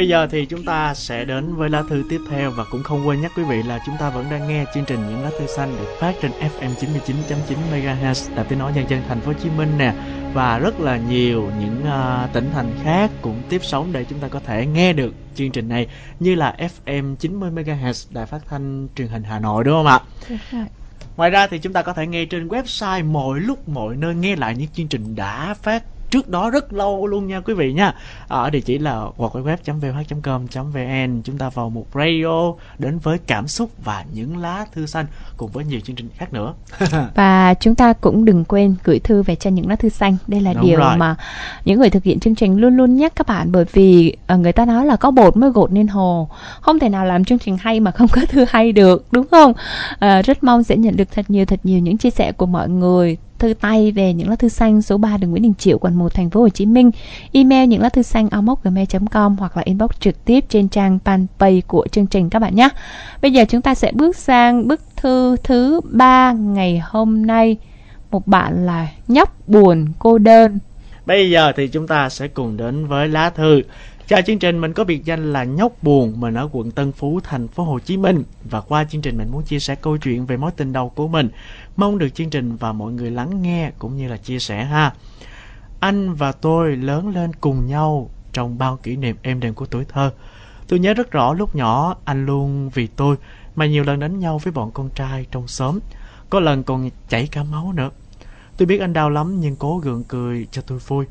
Bây giờ thì chúng ta sẽ đến với lá thư tiếp theo và cũng không quên nhắc quý vị là chúng ta vẫn đang nghe chương trình những lá thư xanh được phát trên FM 99.9 MHz Đài Tiếng nói nhân dân thành phố Hồ Chí Minh nè và rất là nhiều những uh, tỉnh thành khác cũng tiếp sóng để chúng ta có thể nghe được chương trình này như là FM 90 MHz Đài Phát thanh Truyền hình Hà Nội đúng không ạ? Ngoài ra thì chúng ta có thể nghe trên website mọi lúc mọi nơi nghe lại những chương trình đã phát trước đó rất lâu luôn nha quý vị nha. Ở địa chỉ là www.vh.com.vn chúng ta vào một radio đến với cảm xúc và những lá thư xanh cùng với nhiều chương trình khác nữa. Và chúng ta cũng đừng quên gửi thư về cho những lá thư xanh. Đây là Đúng điều rồi. mà những người thực hiện chương trình luôn luôn nhắc các bạn bởi vì uh, người ta nói là có bột mới gột nên hồ. Không thể nào làm chương trình hay mà không có thư hay được đúng không? Uh, rất mong sẽ nhận được thật nhiều thật nhiều những chia sẻ của mọi người thư tay về những lá thư xanh số 3 đường Nguyễn Đình Chiểu quận 1 thành phố Hồ Chí Minh, email những lá thư xanh gmail.com hoặc là inbox trực tiếp trên trang fanpage của chương trình các bạn nhé. Bây giờ chúng ta sẽ bước sang bức thư thứ ba ngày hôm nay. Một bạn là nhóc buồn cô đơn. Bây giờ thì chúng ta sẽ cùng đến với lá thư Chào chương trình, mình có biệt danh là Nhóc Buồn, mình ở quận Tân Phú, thành phố Hồ Chí Minh. Và qua chương trình mình muốn chia sẻ câu chuyện về mối tình đầu của mình. Mong được chương trình và mọi người lắng nghe cũng như là chia sẻ ha. Anh và tôi lớn lên cùng nhau trong bao kỷ niệm êm đềm của tuổi thơ. Tôi nhớ rất rõ lúc nhỏ anh luôn vì tôi mà nhiều lần đánh nhau với bọn con trai trong xóm. Có lần còn chảy cả máu nữa. Tôi biết anh đau lắm nhưng cố gượng cười cho tôi vui.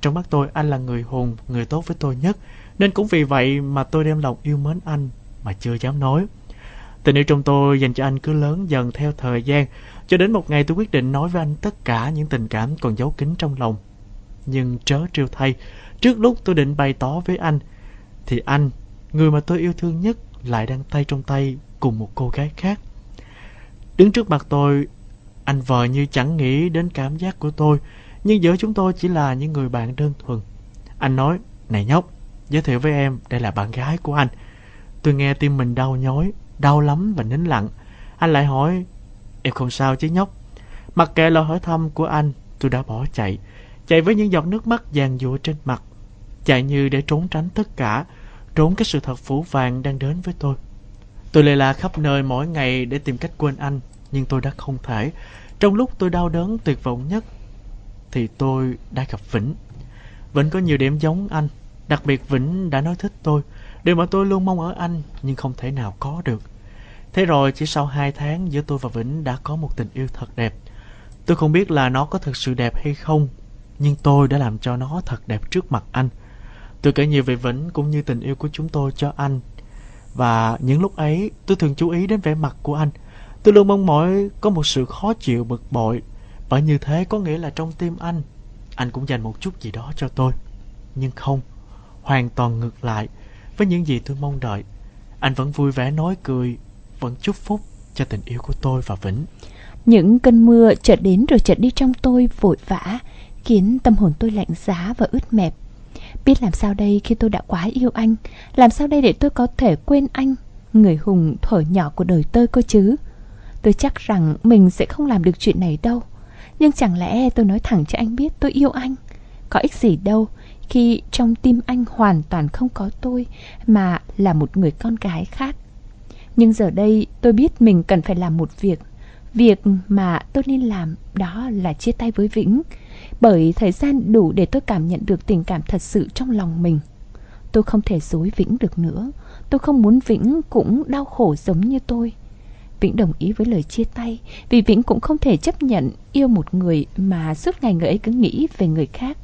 Trong mắt tôi anh là người hùng, người tốt với tôi nhất. Nên cũng vì vậy mà tôi đem lòng yêu mến anh mà chưa dám nói. Tình yêu trong tôi dành cho anh cứ lớn dần theo thời gian, cho đến một ngày tôi quyết định nói với anh tất cả những tình cảm còn giấu kín trong lòng. Nhưng trớ trêu thay, trước lúc tôi định bày tỏ với anh, thì anh, người mà tôi yêu thương nhất, lại đang tay trong tay cùng một cô gái khác. Đứng trước mặt tôi, anh vờ như chẳng nghĩ đến cảm giác của tôi, nhưng giữa chúng tôi chỉ là những người bạn đơn thuần. Anh nói, này nhóc, giới thiệu với em, đây là bạn gái của anh. Tôi nghe tim mình đau nhói, đau lắm và nín lặng. Anh lại hỏi, em không sao chứ nhóc. Mặc kệ lời hỏi thăm của anh, tôi đã bỏ chạy. Chạy với những giọt nước mắt vàng dụa trên mặt. Chạy như để trốn tránh tất cả, trốn cái sự thật phủ vàng đang đến với tôi. Tôi lê la khắp nơi mỗi ngày để tìm cách quên anh, nhưng tôi đã không thể. Trong lúc tôi đau đớn tuyệt vọng nhất, thì tôi đã gặp Vĩnh. Vĩnh có nhiều điểm giống anh, đặc biệt Vĩnh đã nói thích tôi, điều mà tôi luôn mong ở anh nhưng không thể nào có được. Thế rồi chỉ sau hai tháng giữa tôi và Vĩnh đã có một tình yêu thật đẹp. Tôi không biết là nó có thật sự đẹp hay không, nhưng tôi đã làm cho nó thật đẹp trước mặt anh. Tôi kể nhiều về Vĩnh cũng như tình yêu của chúng tôi cho anh. Và những lúc ấy tôi thường chú ý đến vẻ mặt của anh. Tôi luôn mong mỏi có một sự khó chịu bực bội bởi như thế có nghĩa là trong tim anh, anh cũng dành một chút gì đó cho tôi. Nhưng không, hoàn toàn ngược lại với những gì tôi mong đợi. Anh vẫn vui vẻ nói cười, vẫn chúc phúc cho tình yêu của tôi và Vĩnh. Những cơn mưa chợt đến rồi chợt đi trong tôi vội vã, khiến tâm hồn tôi lạnh giá và ướt mẹp. Biết làm sao đây khi tôi đã quá yêu anh, làm sao đây để tôi có thể quên anh, người hùng thở nhỏ của đời tôi cơ chứ. Tôi chắc rằng mình sẽ không làm được chuyện này đâu. Nhưng chẳng lẽ tôi nói thẳng cho anh biết tôi yêu anh Có ích gì đâu khi trong tim anh hoàn toàn không có tôi Mà là một người con gái khác. Nhưng giờ đây tôi biết mình cần phải làm một việc. Việc mà tôi nên làm đó là chia tay với Vĩnh, Bởi thời gian đủ để tôi cảm nhận được tình cảm thật sự trong lòng mình. Tôi không thể dối Vĩnh được nữa. Tôi không muốn Vĩnh cũng đau khổ giống như tôi. Vĩnh đồng ý với lời chia tay, vì Vĩnh cũng không thể chấp nhận yêu một người mà suốt ngày người ấy cứ nghĩ về người khác.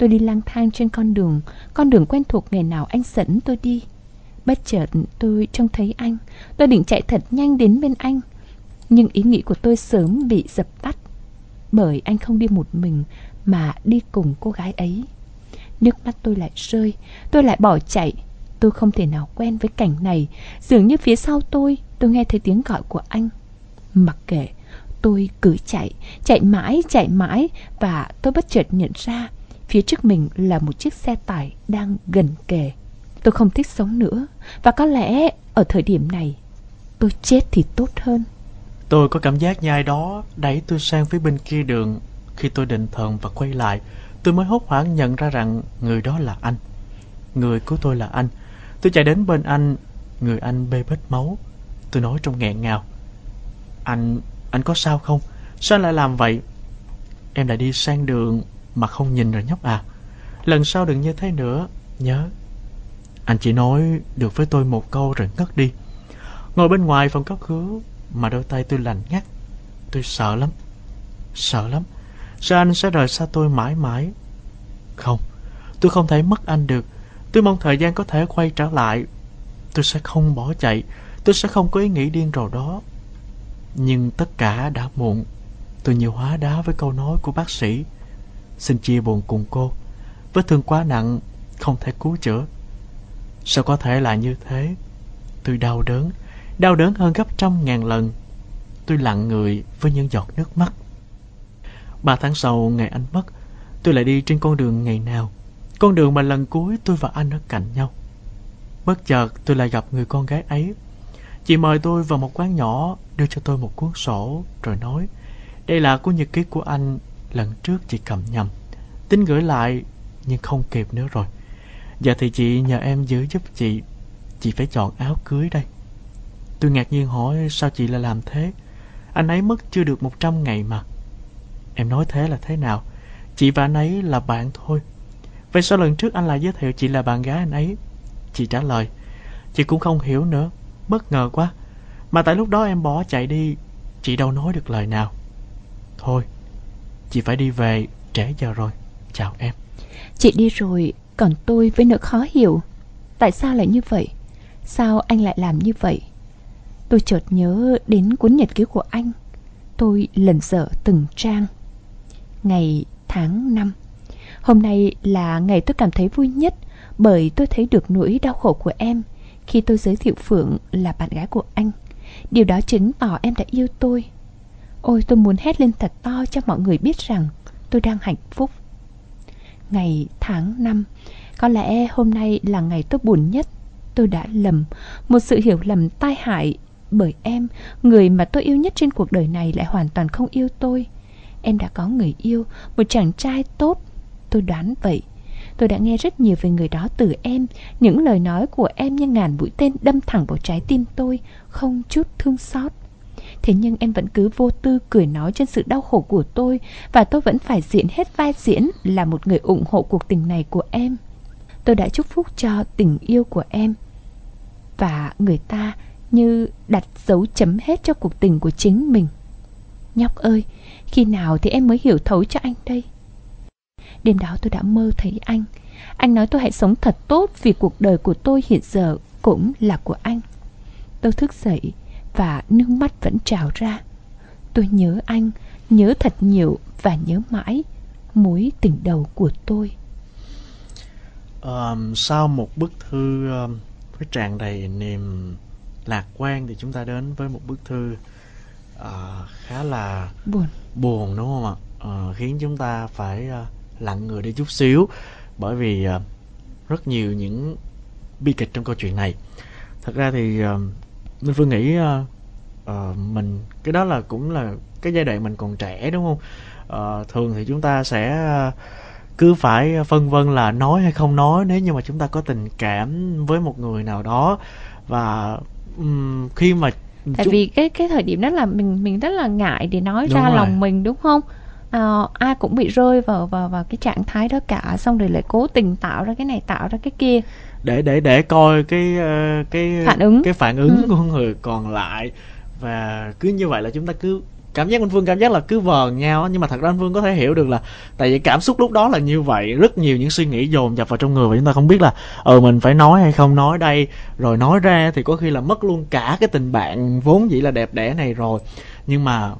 Tôi đi lang thang trên con đường, con đường quen thuộc ngày nào anh dẫn tôi đi. Bất chợt tôi trông thấy anh, tôi định chạy thật nhanh đến bên anh. Nhưng ý nghĩ của tôi sớm bị dập tắt bởi anh không đi một mình mà đi cùng cô gái ấy. Nước mắt tôi lại rơi, tôi lại bỏ chạy. Tôi không thể nào quen với cảnh này, dường như phía sau tôi tôi nghe thấy tiếng gọi của anh. Mặc kệ, tôi cứ chạy, chạy mãi, chạy mãi và tôi bất chợt nhận ra phía trước mình là một chiếc xe tải đang gần kề. Tôi không thích sống nữa và có lẽ ở thời điểm này tôi chết thì tốt hơn. Tôi có cảm giác như ai đó đẩy tôi sang phía bên kia đường. Khi tôi định thần và quay lại, tôi mới hốt hoảng nhận ra rằng người đó là anh. Người của tôi là anh. Tôi chạy đến bên anh, người anh bê bết máu. Tôi nói trong nghẹn ngào. Anh, anh có sao không? Sao anh lại làm vậy? Em đã đi sang đường mà không nhìn rồi nhóc à. Lần sau đừng như thế nữa, nhớ. Anh chỉ nói được với tôi một câu rồi ngất đi. Ngồi bên ngoài phòng cấp cứu mà đôi tay tôi lạnh ngắt. Tôi sợ lắm. Sợ lắm. Sao anh sẽ rời xa tôi mãi mãi. Không, tôi không thể mất anh được. Tôi mong thời gian có thể quay trở lại. Tôi sẽ không bỏ chạy. Tôi sẽ không có ý nghĩ điên rồ đó. Nhưng tất cả đã muộn. Tôi nhiều hóa đá với câu nói của bác sĩ. Xin chia buồn cùng cô. Vết thương quá nặng, không thể cứu chữa. Sao có thể là như thế? Tôi đau đớn, đau đớn hơn gấp trăm ngàn lần. Tôi lặng người với những giọt nước mắt. Ba tháng sau ngày anh mất, tôi lại đi trên con đường ngày nào. Con đường mà lần cuối tôi và anh ở cạnh nhau. Bất chợt tôi lại gặp người con gái ấy. Chị mời tôi vào một quán nhỏ, đưa cho tôi một cuốn sổ, rồi nói đây là cuốn nhật ký của anh lần trước chị cầm nhầm. Tính gửi lại nhưng không kịp nữa rồi. Giờ thì chị nhờ em giữ giúp chị. Chị phải chọn áo cưới đây. Tôi ngạc nhiên hỏi sao chị lại làm thế. Anh ấy mất chưa được 100 ngày mà. Em nói thế là thế nào? Chị và anh ấy là bạn thôi. Vậy sao lần trước anh lại giới thiệu chị là bạn gái anh ấy? Chị trả lời. Chị cũng không hiểu nữa. Bất ngờ quá. Mà tại lúc đó em bỏ chạy đi, chị đâu nói được lời nào. Thôi, chị phải đi về, trễ giờ rồi. Chào em. Chị đi rồi, còn tôi với nỗi khó hiểu. Tại sao lại như vậy? Sao anh lại làm như vậy? Tôi chợt nhớ đến cuốn nhật ký của anh. Tôi lần dở từng trang. Ngày tháng 5 Hôm nay là ngày tôi cảm thấy vui nhất bởi tôi thấy được nỗi đau khổ của em khi tôi giới thiệu Phượng là bạn gái của anh. Điều đó chứng tỏ em đã yêu tôi Ôi tôi muốn hét lên thật to cho mọi người biết rằng tôi đang hạnh phúc. Ngày tháng năm Có lẽ hôm nay là ngày tôi buồn nhất. Tôi đã lầm, một sự hiểu lầm tai hại bởi em, người mà tôi yêu nhất trên cuộc đời này lại hoàn toàn không yêu tôi. Em đã có người yêu, một chàng trai tốt. Tôi đoán vậy. Tôi đã nghe rất nhiều về người đó từ em Những lời nói của em như ngàn mũi tên đâm thẳng vào trái tim tôi Không chút thương xót Thế nhưng em vẫn cứ vô tư cười nói trên sự đau khổ của tôi Và tôi vẫn phải diễn hết vai diễn là một người ủng hộ cuộc tình này của em. Tôi đã chúc phúc cho tình yêu của em Và người ta như đặt dấu chấm hết cho cuộc tình của chính mình. Nhóc ơi, khi nào thì em mới hiểu thấu cho anh đây? Đêm đó tôi đã mơ thấy anh. Anh nói tôi hãy sống thật tốt vì cuộc đời của tôi hiện giờ cũng là của anh. Tôi thức dậy và nước mắt vẫn trào ra. Tôi nhớ anh, nhớ thật nhiều và nhớ mãi mối tình đầu của tôi. Um, sau một bức thư um, với tràn đầy niềm lạc quan thì chúng ta đến với một bức thư uh, khá là buồn buồn đúng không ạ? Uh, khiến chúng ta phải uh, lặng người đi chút xíu bởi vì uh, rất nhiều những bi kịch trong câu chuyện này. Thật ra thì uh, Minh Phương nghĩ uh, uh, mình cái đó là cũng là cái giai đoạn mình còn trẻ đúng không? Uh, thường thì chúng ta sẽ uh, cứ phải phân vân là nói hay không nói nếu như mà chúng ta có tình cảm với một người nào đó và um, khi mà tại chúng... vì cái cái thời điểm đó là mình mình rất là ngại để nói đúng ra rồi. lòng mình đúng không à, ai cũng bị rơi vào vào vào cái trạng thái đó cả xong rồi lại cố tình tạo ra cái này tạo ra cái kia. Để để để coi cái uh, cái phản ứng. cái phản ứng ừ. của người còn lại. Và cứ như vậy là chúng ta cứ cảm giác anh phương cảm giác là cứ vờn nhau nhưng mà thật ra anh phương có thể hiểu được là tại vì cảm xúc lúc đó là như vậy rất nhiều những suy nghĩ dồn dập vào trong người và chúng ta không biết là ờ mình phải nói hay không nói đây. Rồi nói ra thì có khi là mất luôn cả cái tình bạn vốn dĩ là đẹp đẽ này rồi. Nhưng mà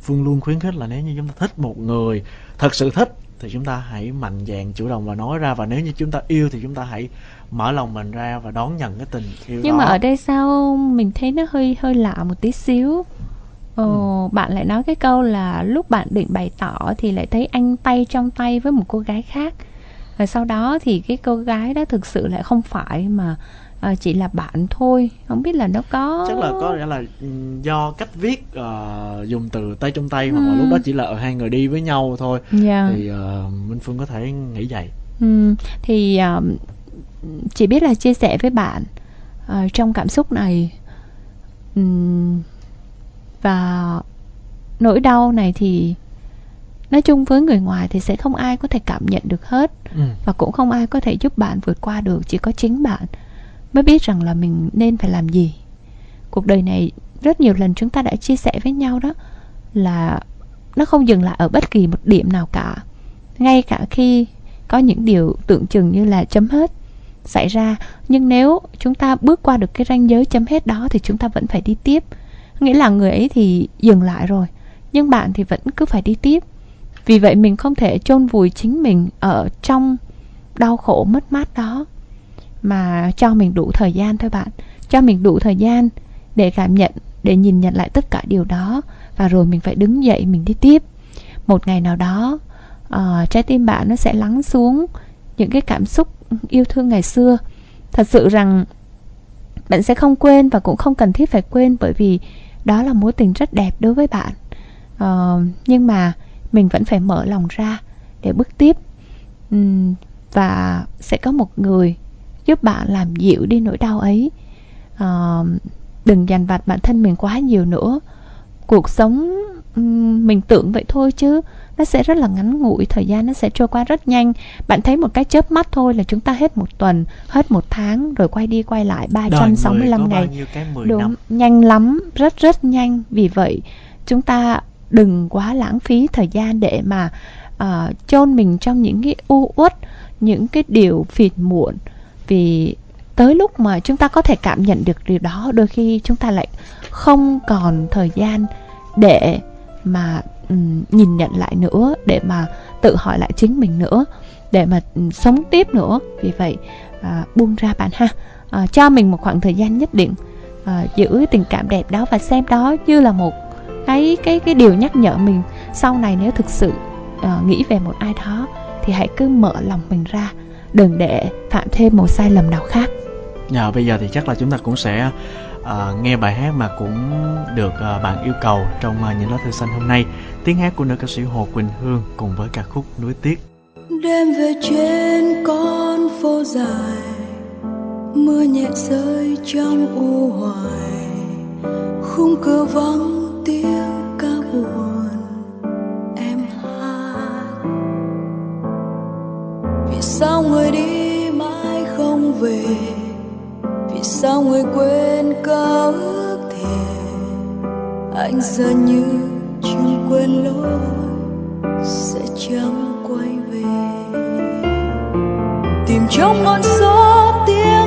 phương luôn khuyến khích là nếu như chúng ta thích một người thật sự thích thì chúng ta hãy mạnh dạn chủ động và nói ra và nếu như chúng ta yêu thì chúng ta hãy mở lòng mình ra và đón nhận cái tình yêu nhưng đó. mà ở đây sao mình thấy nó hơi hơi lạ một tí xíu Ờ, ừ. bạn lại nói cái câu là lúc bạn định bày tỏ thì lại thấy anh tay trong tay với một cô gái khác và sau đó thì cái cô gái đó thực sự lại không phải mà à, chỉ là bạn thôi không biết là nó có chắc là có nghĩa là ừ, do cách viết uh, dùng từ tay trong tay ừ. hoặc là lúc đó chỉ là hai người đi với nhau thôi yeah. Dạ. thì uh, minh phương có thể nghĩ vậy ừ. thì uh, chỉ biết là chia sẻ với bạn uh, trong cảm xúc này um, và nỗi đau này thì nói chung với người ngoài thì sẽ không ai có thể cảm nhận được hết ừ. và cũng không ai có thể giúp bạn vượt qua được chỉ có chính bạn mới biết rằng là mình nên phải làm gì. Cuộc đời này rất nhiều lần chúng ta đã chia sẻ với nhau đó, là nó không dừng lại ở bất kỳ một điểm nào cả. Ngay cả khi có những điều tưởng chừng như là chấm hết xảy ra, nhưng nếu chúng ta bước qua được cái ranh giới chấm hết đó thì chúng ta vẫn phải đi tiếp. Nghĩa là người ấy thì dừng lại rồi, nhưng bạn thì vẫn cứ phải đi tiếp. Vì vậy mình không thể chôn vùi chính mình ở trong đau khổ mất mát đó mà cho mình đủ thời gian thôi bạn. Cho mình đủ thời gian để cảm nhận để nhìn nhận lại tất cả điều đó và rồi mình phải đứng dậy mình đi tiếp. Một ngày nào đó uh, trái tim bạn nó sẽ lắng xuống những cái cảm xúc yêu thương ngày xưa. Thật sự rằng bạn sẽ không quên và cũng không cần thiết phải quên bởi vì đó là mối tình rất đẹp đối với bạn. Uh, nhưng mà mình vẫn phải mở lòng ra để bước tiếp. Um, và sẽ có một người giúp bạn làm dịu đi nỗi đau ấy. Uh, đừng dằn vặt bản thân mình quá nhiều nữa. Cuộc sống mình tưởng vậy thôi chứ nó sẽ rất là ngắn ngủi thời gian nó sẽ trôi qua rất nhanh. Bạn thấy một cái chớp mắt thôi là chúng ta hết một tuần hết một tháng rồi quay đi quay lại 365 ngày. đúng năm. nhanh lắm rất rất nhanh. Vì vậy chúng ta đừng quá lãng phí thời gian để mà uh, chôn mình trong những cái u uất những cái điều phiền muộn vì tới lúc mà chúng ta có thể cảm nhận được điều đó đôi khi chúng ta lại không còn thời gian để mà um, nhìn nhận lại nữa để mà tự hỏi lại chính mình nữa để mà um, sống tiếp nữa. Vì vậy uh, buông ra bạn ha. Uh, cho mình một khoảng thời gian nhất định uh, giữ tình cảm đẹp đó và xem đó như là một cái cái cái điều nhắc nhở mình. Sau này nếu thực sự uh, nghĩ về một ai đó thì hãy cứ mở lòng mình ra đừng để phạm thêm một sai lầm nào khác Dạ, bây giờ thì chắc là chúng ta cũng sẽ uh, nghe bài hát mà cũng được uh, bạn yêu cầu trong uh, những lá thư xanh hôm nay. Tiếng hát của nữ ca sĩ Hồ Quỳnh Hương cùng với ca khúc Núi Tiếc. Đêm về trên con phố dài Mưa nhẹ rơi trong u hoài Khung cửa vắng tiếng ca buồn sao người đi mãi không về? Vì sao người quên cả ước thề anh giờ như chim quên lối, sẽ chẳng quay về. Tìm trong ngọn gió tiếng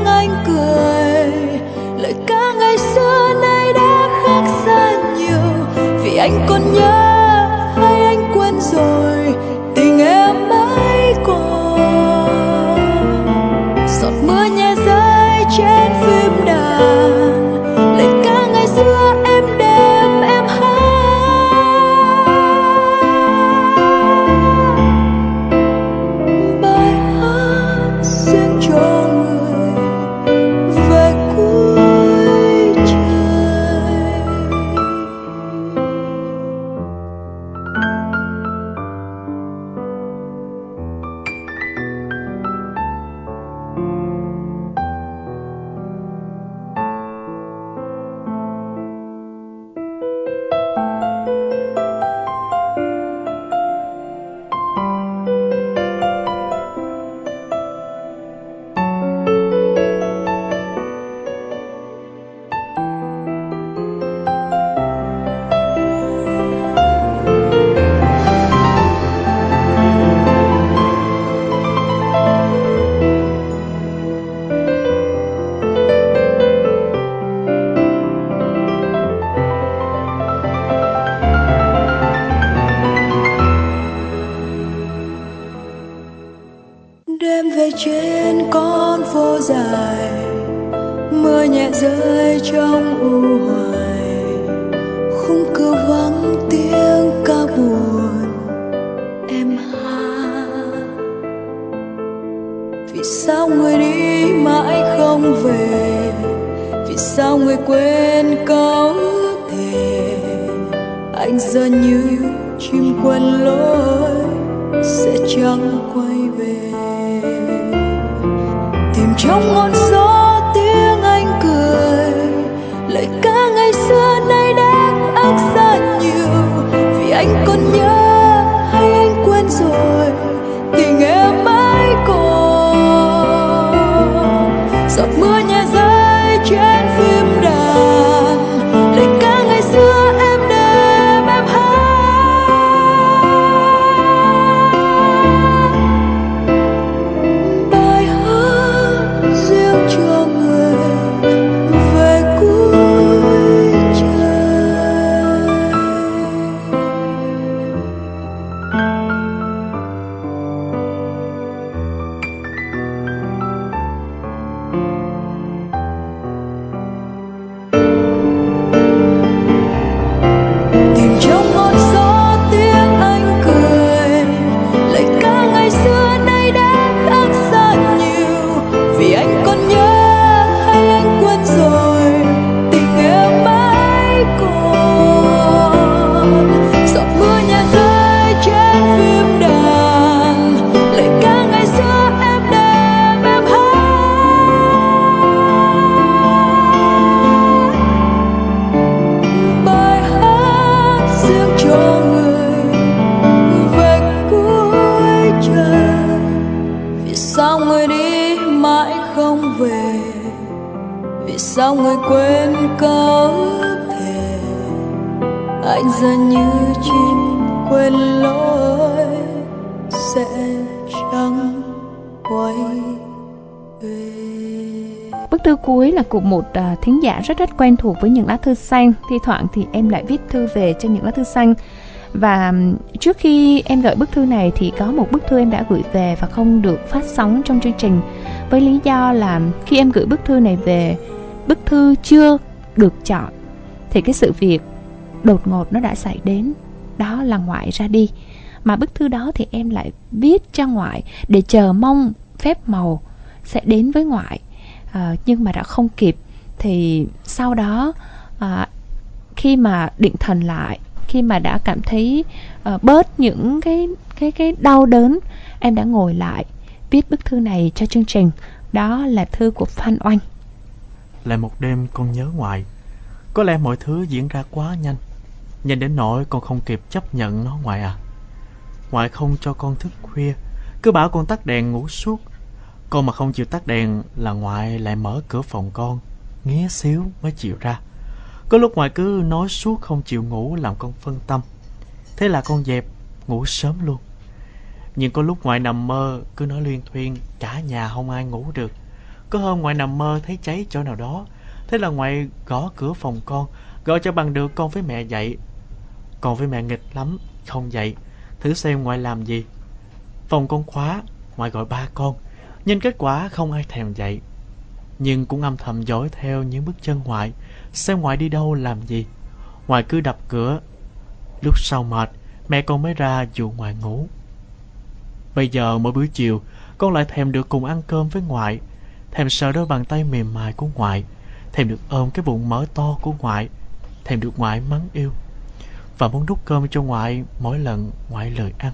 chim quen lối sẽ chẳng quay về. Tìm trong ngọn gió Bức thư cuối là của một à, thính giả rất rất quen thuộc với những lá thư xanh. Thi thoảng thì em lại viết thư về cho những lá thư xanh. Và trước khi em gửi bức thư này thì có một bức thư em đã gửi về và không được phát sóng trong chương trình. Với lý do là khi em gửi bức thư này về, bức thư chưa được chọn thì cái sự việc đột ngột nó đã xảy đến. Đó là ngoại ra đi. Mà bức thư đó thì em lại viết cho ngoại để chờ mong phép màu sẽ đến với ngoại à, nhưng mà đã không kịp thì sau đó à, khi mà định thần lại khi mà đã cảm thấy à, bớt những cái cái cái đau đớn em đã ngồi lại viết bức thư này cho chương trình. Đó là thư của Phan Oanh. Lại một đêm con nhớ ngoại Có lẽ mọi thứ diễn ra quá nhanh. Nhanh đến nỗi con không kịp chấp nhận nó ngoại à. Ngoại không cho con thức khuya Cứ bảo con tắt đèn ngủ suốt con mà không chịu tắt đèn là ngoại lại mở cửa phòng con Nghía xíu mới chịu ra. Có lúc ngoại cứ nói suốt không chịu ngủ làm con phân tâm. Thế là con dẹp, ngủ sớm luôn. Nhưng có lúc ngoại nằm mơ, cứ nói liên thuyên, Cả nhà không ai ngủ được. Có hôm ngoại nằm mơ thấy cháy chỗ nào đó, Thế là ngoại gõ cửa phòng con, Gọi cho bằng được con với mẹ dậy. Con với mẹ nghịch lắm, Không dậy. Thử xem ngoại làm gì. Phòng con khóa, Ngoại gọi ba con. Nhưng kết quả không ai thèm dậy, Nhưng cũng âm thầm dõi theo những bước chân ngoại, Xem ngoại đi đâu làm gì. Ngoại cứ đập cửa, Lúc sau mệt, Mẹ con mới ra dụ ngoại ngủ. Bây giờ mỗi buổi chiều, Con lại thèm được cùng ăn cơm với ngoại, Thèm sờ đôi bàn tay mềm mại của ngoại, Thèm được ôm cái bụng mỡ to của ngoại, Thèm được ngoại mắng yêu, Và muốn đút cơm cho ngoại Mỗi lần ngoại lời ăn.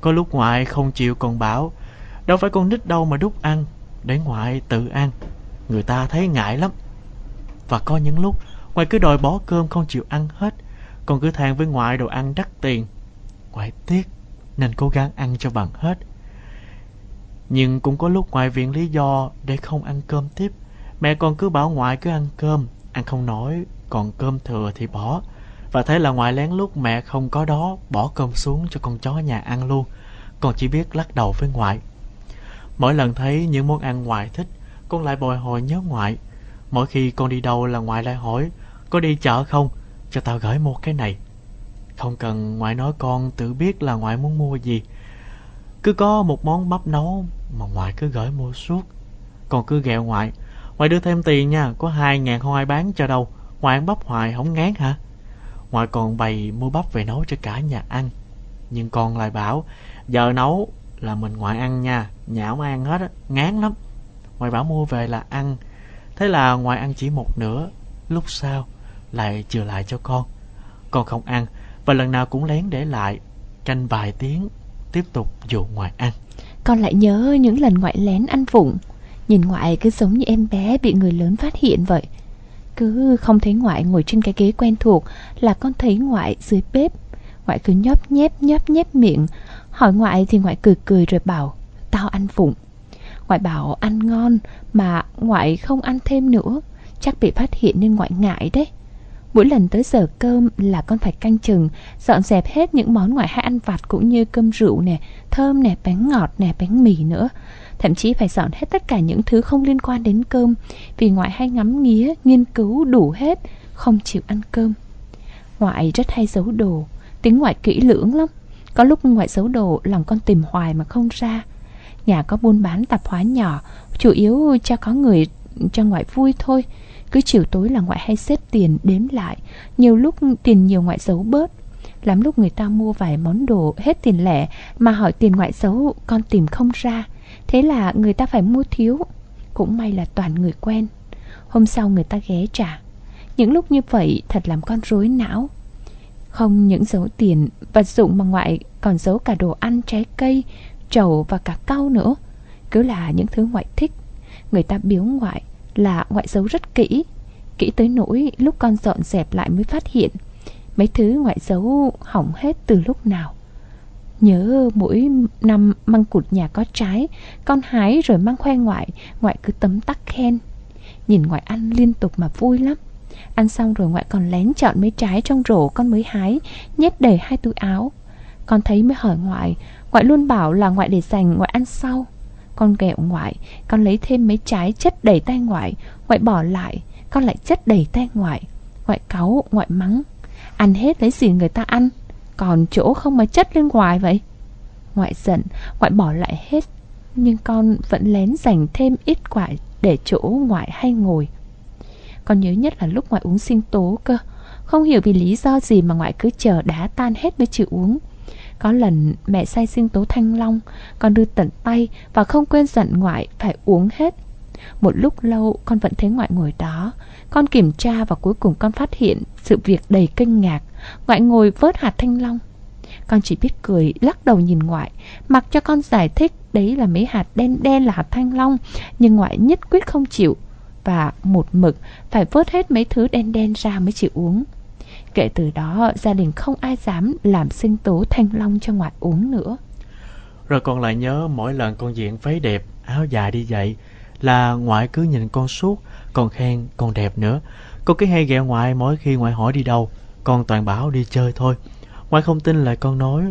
Có lúc ngoại không chịu còn bảo Đâu phải con nít đâu mà đút ăn. Để ngoại tự ăn. Người ta thấy ngại lắm. Và có những lúc Ngoại cứ đòi bỏ cơm không chịu ăn hết, Còn cứ than với ngoại đồ ăn đắt tiền. Ngoại tiếc, Nên cố gắng ăn cho bằng hết. Nhưng cũng có lúc ngoại viện lý do Để không ăn cơm tiếp. Mẹ con cứ bảo ngoại cứ ăn cơm, Ăn không nổi, Còn cơm thừa thì bỏ. Và thế là ngoại lén lúc mẹ không có đó, Bỏ cơm xuống cho con chó nhà ăn luôn. Con chỉ biết lắc đầu với ngoại. Mỗi lần thấy những món ăn ngoại thích, Con lại bồi hồi nhớ ngoại. Mỗi khi con đi đâu là ngoại lại hỏi, Có đi chợ không? Cho tao gửi một cái này. Không cần ngoại nói con tự biết là ngoại muốn mua gì. Cứ có một món bắp nấu Mà ngoại cứ gửi mua suốt. Con cứ ghẹo ngoại Ngoại đưa thêm tiền nha, Có hai ngàn không ai bán cho đâu. Ngoại ăn bắp hoài không ngán hả? Ngoại còn bày mua bắp về nấu cho cả nhà ăn. Nhưng con lại bảo, Giờ nấu là mình ngoại ăn nha. Nhão ăn hết á, ngán lắm. Ngoại bảo mua về là ăn. Thế là ngoại ăn chỉ một nửa. Lúc sau lại chừa lại cho con. Con không ăn. Và lần nào cũng lén để lại. Canh vài tiếng Tiếp tục dụ ngoại ăn. Con lại nhớ những lần ngoại lén ăn vụng. Nhìn ngoại cứ giống như em bé bị người lớn phát hiện vậy. Cứ không thấy ngoại ngồi trên cái ghế quen thuộc Là con thấy ngoại dưới bếp. Ngoại cứ nhóp nhép nhóp nhép miệng. Hỏi ngoại thì ngoại cười cười rồi bảo Tao ăn phụng Ngoại bảo ăn ngon Mà ngoại không ăn thêm nữa Chắc bị phát hiện nên ngoại ngại đấy. Mỗi lần tới giờ cơm là con phải canh chừng Dọn dẹp hết những món ngoại hay ăn vặt Cũng như cơm rượu nè Thơm nè, bánh ngọt nè, bánh mì nữa. Thậm chí phải dọn hết tất cả những thứ không liên quan đến cơm Vì ngoại hay ngắm nghía, nghiên cứu đủ hết Không chịu ăn cơm. Ngoại rất hay giấu đồ Tính ngoại kỹ lưỡng lắm. Có lúc ngoại giấu đồ, lòng con tìm hoài mà không ra. Nhà có buôn bán tạp hóa nhỏ, Chủ yếu cho có người cho ngoại vui thôi. Cứ chiều tối là ngoại hay xếp tiền đếm lại. Nhiều lúc tiền nhiều ngoại giấu bớt. Lắm lúc người ta mua vài món đồ, hết tiền lẻ, Mà hỏi tiền ngoại giấu con tìm không ra. Thế là người ta phải mua thiếu. Cũng may là toàn người quen. Hôm sau người ta ghé trả. Những lúc như vậy, thật làm con rối não. Không những giấu tiền Vật dụng mà ngoại còn giấu cả đồ ăn, trái cây, Trầu và cả cau nữa. Cứ là những thứ ngoại thích, Người ta biếu ngoại là ngoại giấu rất kỹ. Kỹ tới nỗi lúc con dọn dẹp lại mới phát hiện, Mấy thứ ngoại giấu hỏng hết từ lúc nào. Nhớ mỗi năm măng cụt nhà có trái, Con hái rồi mang khoe ngoại Ngoại cứ tấm tắc khen. Nhìn ngoại ăn liên tục mà vui lắm. Ăn xong rồi ngoại còn lén chọn mấy trái trong rổ con mới hái Nhét đầy hai túi áo. Con thấy mới hỏi ngoại Ngoại luôn bảo là ngoại để dành ngoại ăn sau. Con ghẹo ngoại Con lấy thêm mấy trái chất đầy tay ngoại Ngoại bỏ lại Con lại chất đầy tay ngoại. Ngoại cáu, ngoại mắng Ăn hết lấy gì người ta ăn còn chỗ không mà chất lên ngoài vậy? Ngoại giận Ngoại bỏ lại hết Nhưng con vẫn lén dành thêm ít quả Để chỗ ngoại hay ngồi. Con nhớ nhất là lúc ngoại uống sinh tố cơ. Không hiểu vì lý do gì Mà ngoại cứ chờ đá tan hết mới chịu uống. Có lần mẹ say sinh tố thanh long, Con đưa tận tay Và không quên dặn ngoại phải uống hết. Một lúc lâu, con vẫn thấy ngoại ngồi đó. Con kiểm tra và cuối cùng con phát hiện Sự việc đầy kinh ngạc. Ngoại ngồi vớt hạt thanh long. Con chỉ biết cười, lắc đầu nhìn ngoại. Mặc cho con giải thích, Đấy là mấy hạt đen đen là hạt thanh long, Nhưng ngoại nhất quyết không chịu. Và một mực phải vớt hết mấy thứ đen đen ra mới chịu uống. Kể từ đó gia đình không ai dám làm sinh tố thanh long cho ngoại uống nữa. Rồi con lại nhớ mỗi lần con diện váy đẹp, áo dài đi dậy Là ngoại cứ nhìn con suốt, còn khen con đẹp nữa. Con cứ hay ghẹo ngoại mỗi khi ngoại hỏi đi đâu con toàn bảo đi chơi thôi. Ngoại không tin lời con nói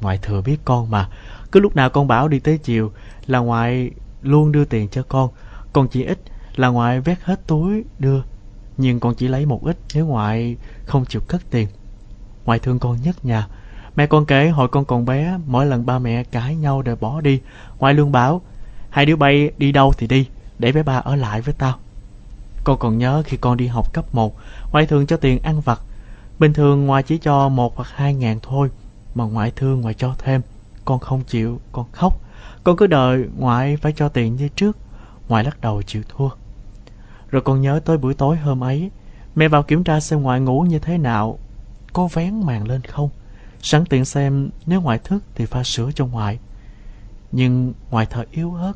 Ngoại thừa biết con mà. Cứ lúc nào con bảo đi tới chiều Là ngoại luôn đưa tiền cho con Còn chỉ ít là ngoại vét hết túi đưa. Nhưng con chỉ lấy một ít Nếu ngoại không chịu cất tiền. Ngoại thương con nhất nhà. Mẹ con kể hồi con còn bé Mỗi lần ba mẹ cãi nhau để bỏ đi. Ngoại luôn bảo Hai đứa bay đi đâu thì đi Để bé ba ở lại với tao. Con còn nhớ khi con đi học cấp 1 Ngoại thường cho tiền ăn vặt. Bình thường ngoại chỉ cho một hoặc hai ngàn thôi Mà ngoại thương ngoại cho thêm. Con không chịu, con khóc. Con cứ đợi ngoại phải cho tiền như trước. Ngoại lắc đầu chịu thua. Rồi con nhớ tới buổi tối hôm ấy Mẹ vào kiểm tra xem ngoại ngủ như thế nào Có vén màn lên không Sẵn tiện xem nếu ngoại thức Thì pha sữa cho ngoại Nhưng ngoại thở yếu ớt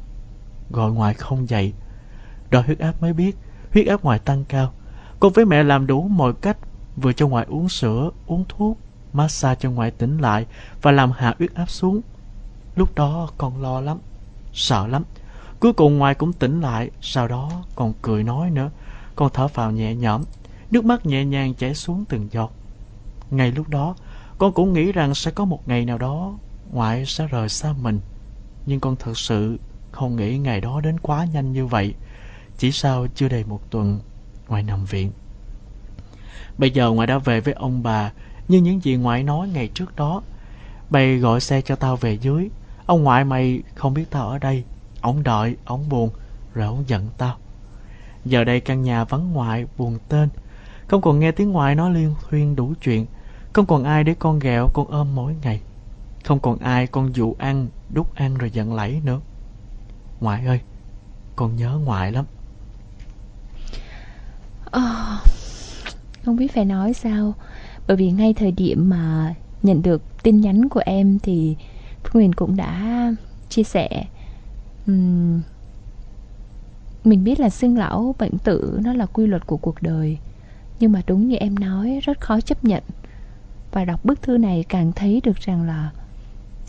Gọi ngoại không dậy Đo huyết áp mới biết Huyết áp ngoại tăng cao Con với mẹ làm đủ mọi cách vừa cho ngoại uống sữa, uống thuốc, massage cho ngoại tỉnh lại và làm hạ huyết áp xuống. Lúc đó con lo lắm, sợ lắm. Cuối cùng ngoại cũng tỉnh lại, sau đó còn cười nói nữa. Con thở phào nhẹ nhõm, nước mắt nhẹ nhàng chảy xuống từng giọt. Ngay lúc đó, con cũng nghĩ rằng sẽ có một ngày nào đó ngoại sẽ rời xa mình. Nhưng con thật sự không nghĩ ngày đó đến quá nhanh như vậy. Chỉ sau chưa đầy một tuần, ngoại nằm viện. Bây giờ ngoại đã về với ông bà Như những gì ngoại nói ngày trước đó Bày gọi xe cho tao về dưới Ông ngoại mày không biết tao ở đây Ông đợi, ông buồn Rồi ông giận tao Giờ đây căn nhà vắng ngoại, buồn tên. Không còn nghe tiếng ngoại nói liên thuyên đủ chuyện. Không còn ai để con ghẹo, con ôm mỗi ngày. Không còn ai con dụ ăn, đút ăn rồi giận lẫy nữa. Ngoại ơi, con nhớ ngoại lắm. Oh, không biết phải nói sao. Bởi vì ngay thời điểm mà nhận được tin nhắn của em thì Phương Huyền cũng đã chia sẻ um, mình biết là sinh lão bệnh tử nó là quy luật của cuộc đời nhưng mà đúng như em nói rất khó chấp nhận. Và đọc bức thư này càng thấy được rằng là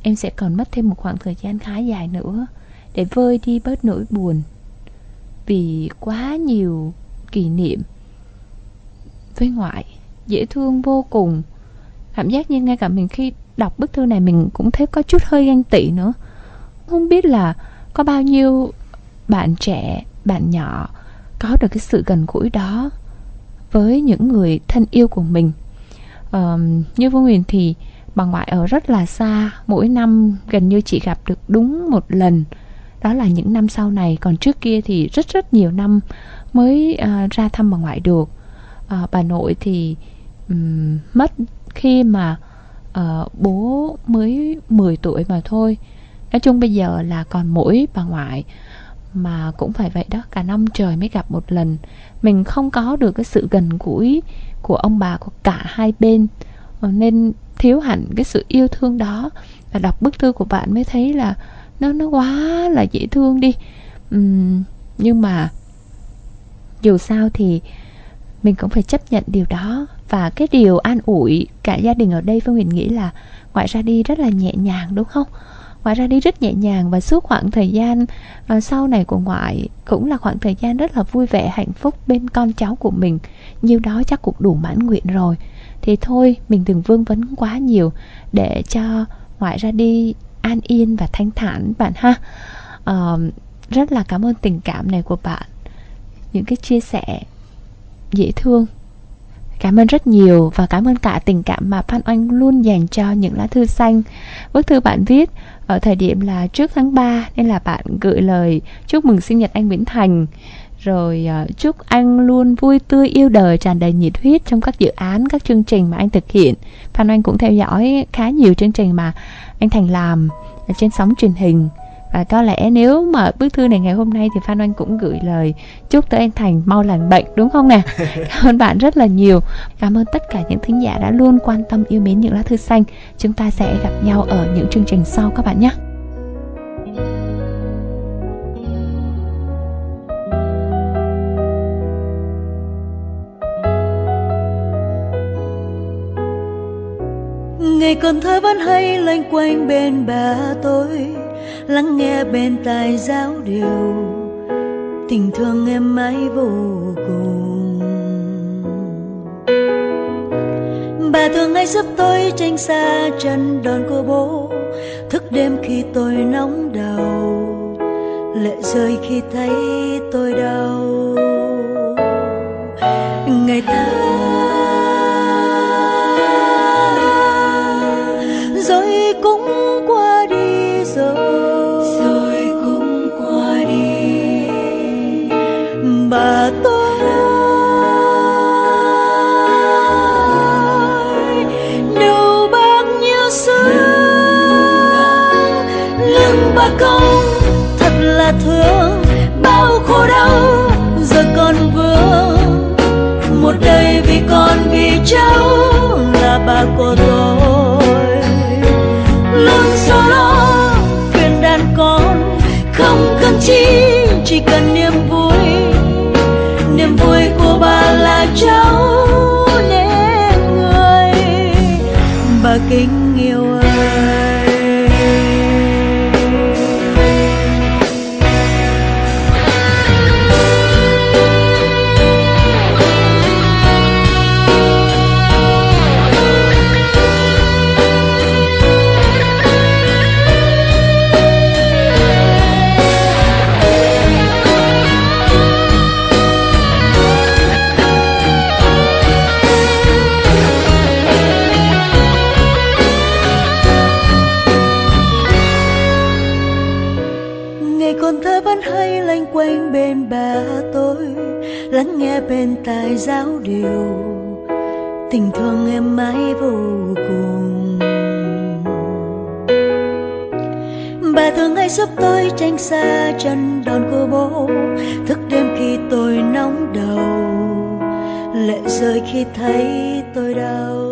em sẽ còn mất thêm một khoảng thời gian khá dài nữa để vơi đi bớt nỗi buồn. Vì quá nhiều kỷ niệm với ngoại dễ thương vô cùng. Cảm giác như ngay cả mình khi đọc bức thư này mình cũng thấy có chút hơi ganh tị nữa. Không biết là có bao nhiêu bạn trẻ bạn nhỏ có được cái sự gần gũi đó với những người thân yêu của mình? Um, như Phương Huyền thì bà ngoại ở rất là xa mỗi năm gần như chỉ gặp được đúng một lần. Đó là những năm sau này còn trước kia thì rất rất nhiều năm mới uh, ra thăm bà ngoại được. Uh, bà nội thì um, mất khi mà uh, bố mới 10 tuổi mà thôi nói chung bây giờ là còn mỗi bà ngoại mà cũng phải vậy đó cả năm trời mới gặp một lần. Mình không có được cái sự gần gũi của ông bà của cả hai bên ờ, nên thiếu hẳn cái sự yêu thương đó. Và đọc bức thư của bạn mới thấy là nó nó quá là dễ thương đi. Uhm, nhưng mà dù sao thì mình cũng phải chấp nhận điều đó. Và cái điều an ủi cả gia đình ở đây phương huyền nghĩ là ngoại ra đi rất là nhẹ nhàng đúng không? Ngoại ra đi rất nhẹ nhàng và suốt khoảng thời gian uh, sau này của ngoại cũng là khoảng thời gian rất là vui vẻ hạnh phúc bên con cháu của mình. Nhiêu đó chắc cũng đủ mãn nguyện rồi. Thì thôi mình đừng vương vấn quá nhiều để cho ngoại ra đi an yên và thanh thản bạn ha. Uh, rất là cảm ơn tình cảm này của bạn. Những cái chia sẻ dễ thương. Cảm ơn rất nhiều và cảm ơn cả tình cảm mà Phan Oanh luôn dành cho những lá thư xanh. Bức thư bạn viết ở thời điểm là trước tháng 3 nên là bạn gửi lời chúc mừng sinh nhật anh Nguyễn Thành. Rồi ờ, chúc anh luôn vui tươi, yêu đời, tràn đầy nhiệt huyết trong các dự án, các chương trình mà anh thực hiện. Phan anh cũng theo dõi khá nhiều chương trình mà anh thành làm trên sóng truyền hình và có lẽ nếu mà bức thư này ngày hôm nay thì Phan Oanh cũng gửi lời chúc tới anh Thành mau lành bệnh đúng không nè? Cảm ơn bạn rất là nhiều. Cảm ơn tất cả những thính giả đã luôn quan tâm yêu mến những lá thư xanh. Chúng ta sẽ gặp nhau ở những chương trình sau các bạn nhé. Ngày còn thơ vẫn hay loanh quanh bên bà tôi lắng nghe bên tai giáo điều. Tình thương em mãi vô cùng. Bà thường hay giúp tôi tranh xa chân đòn của bố? Thức đêm khi tôi nóng đầu, lệ rơi khi thấy tôi đã thương, bao khổ đau, giờ con vương một đời vì con vì cháu là bà của tôi. Luôn sâu lo, khuyên đàn con, không cần chi chỉ cần niềm vui. Niềm vui của bà là cháu nên người. Bà kính giúp tôi tránh xa chân đòn của bố. Thức đêm khi tôi nóng đầu, lệ rơi khi thấy tôi đau.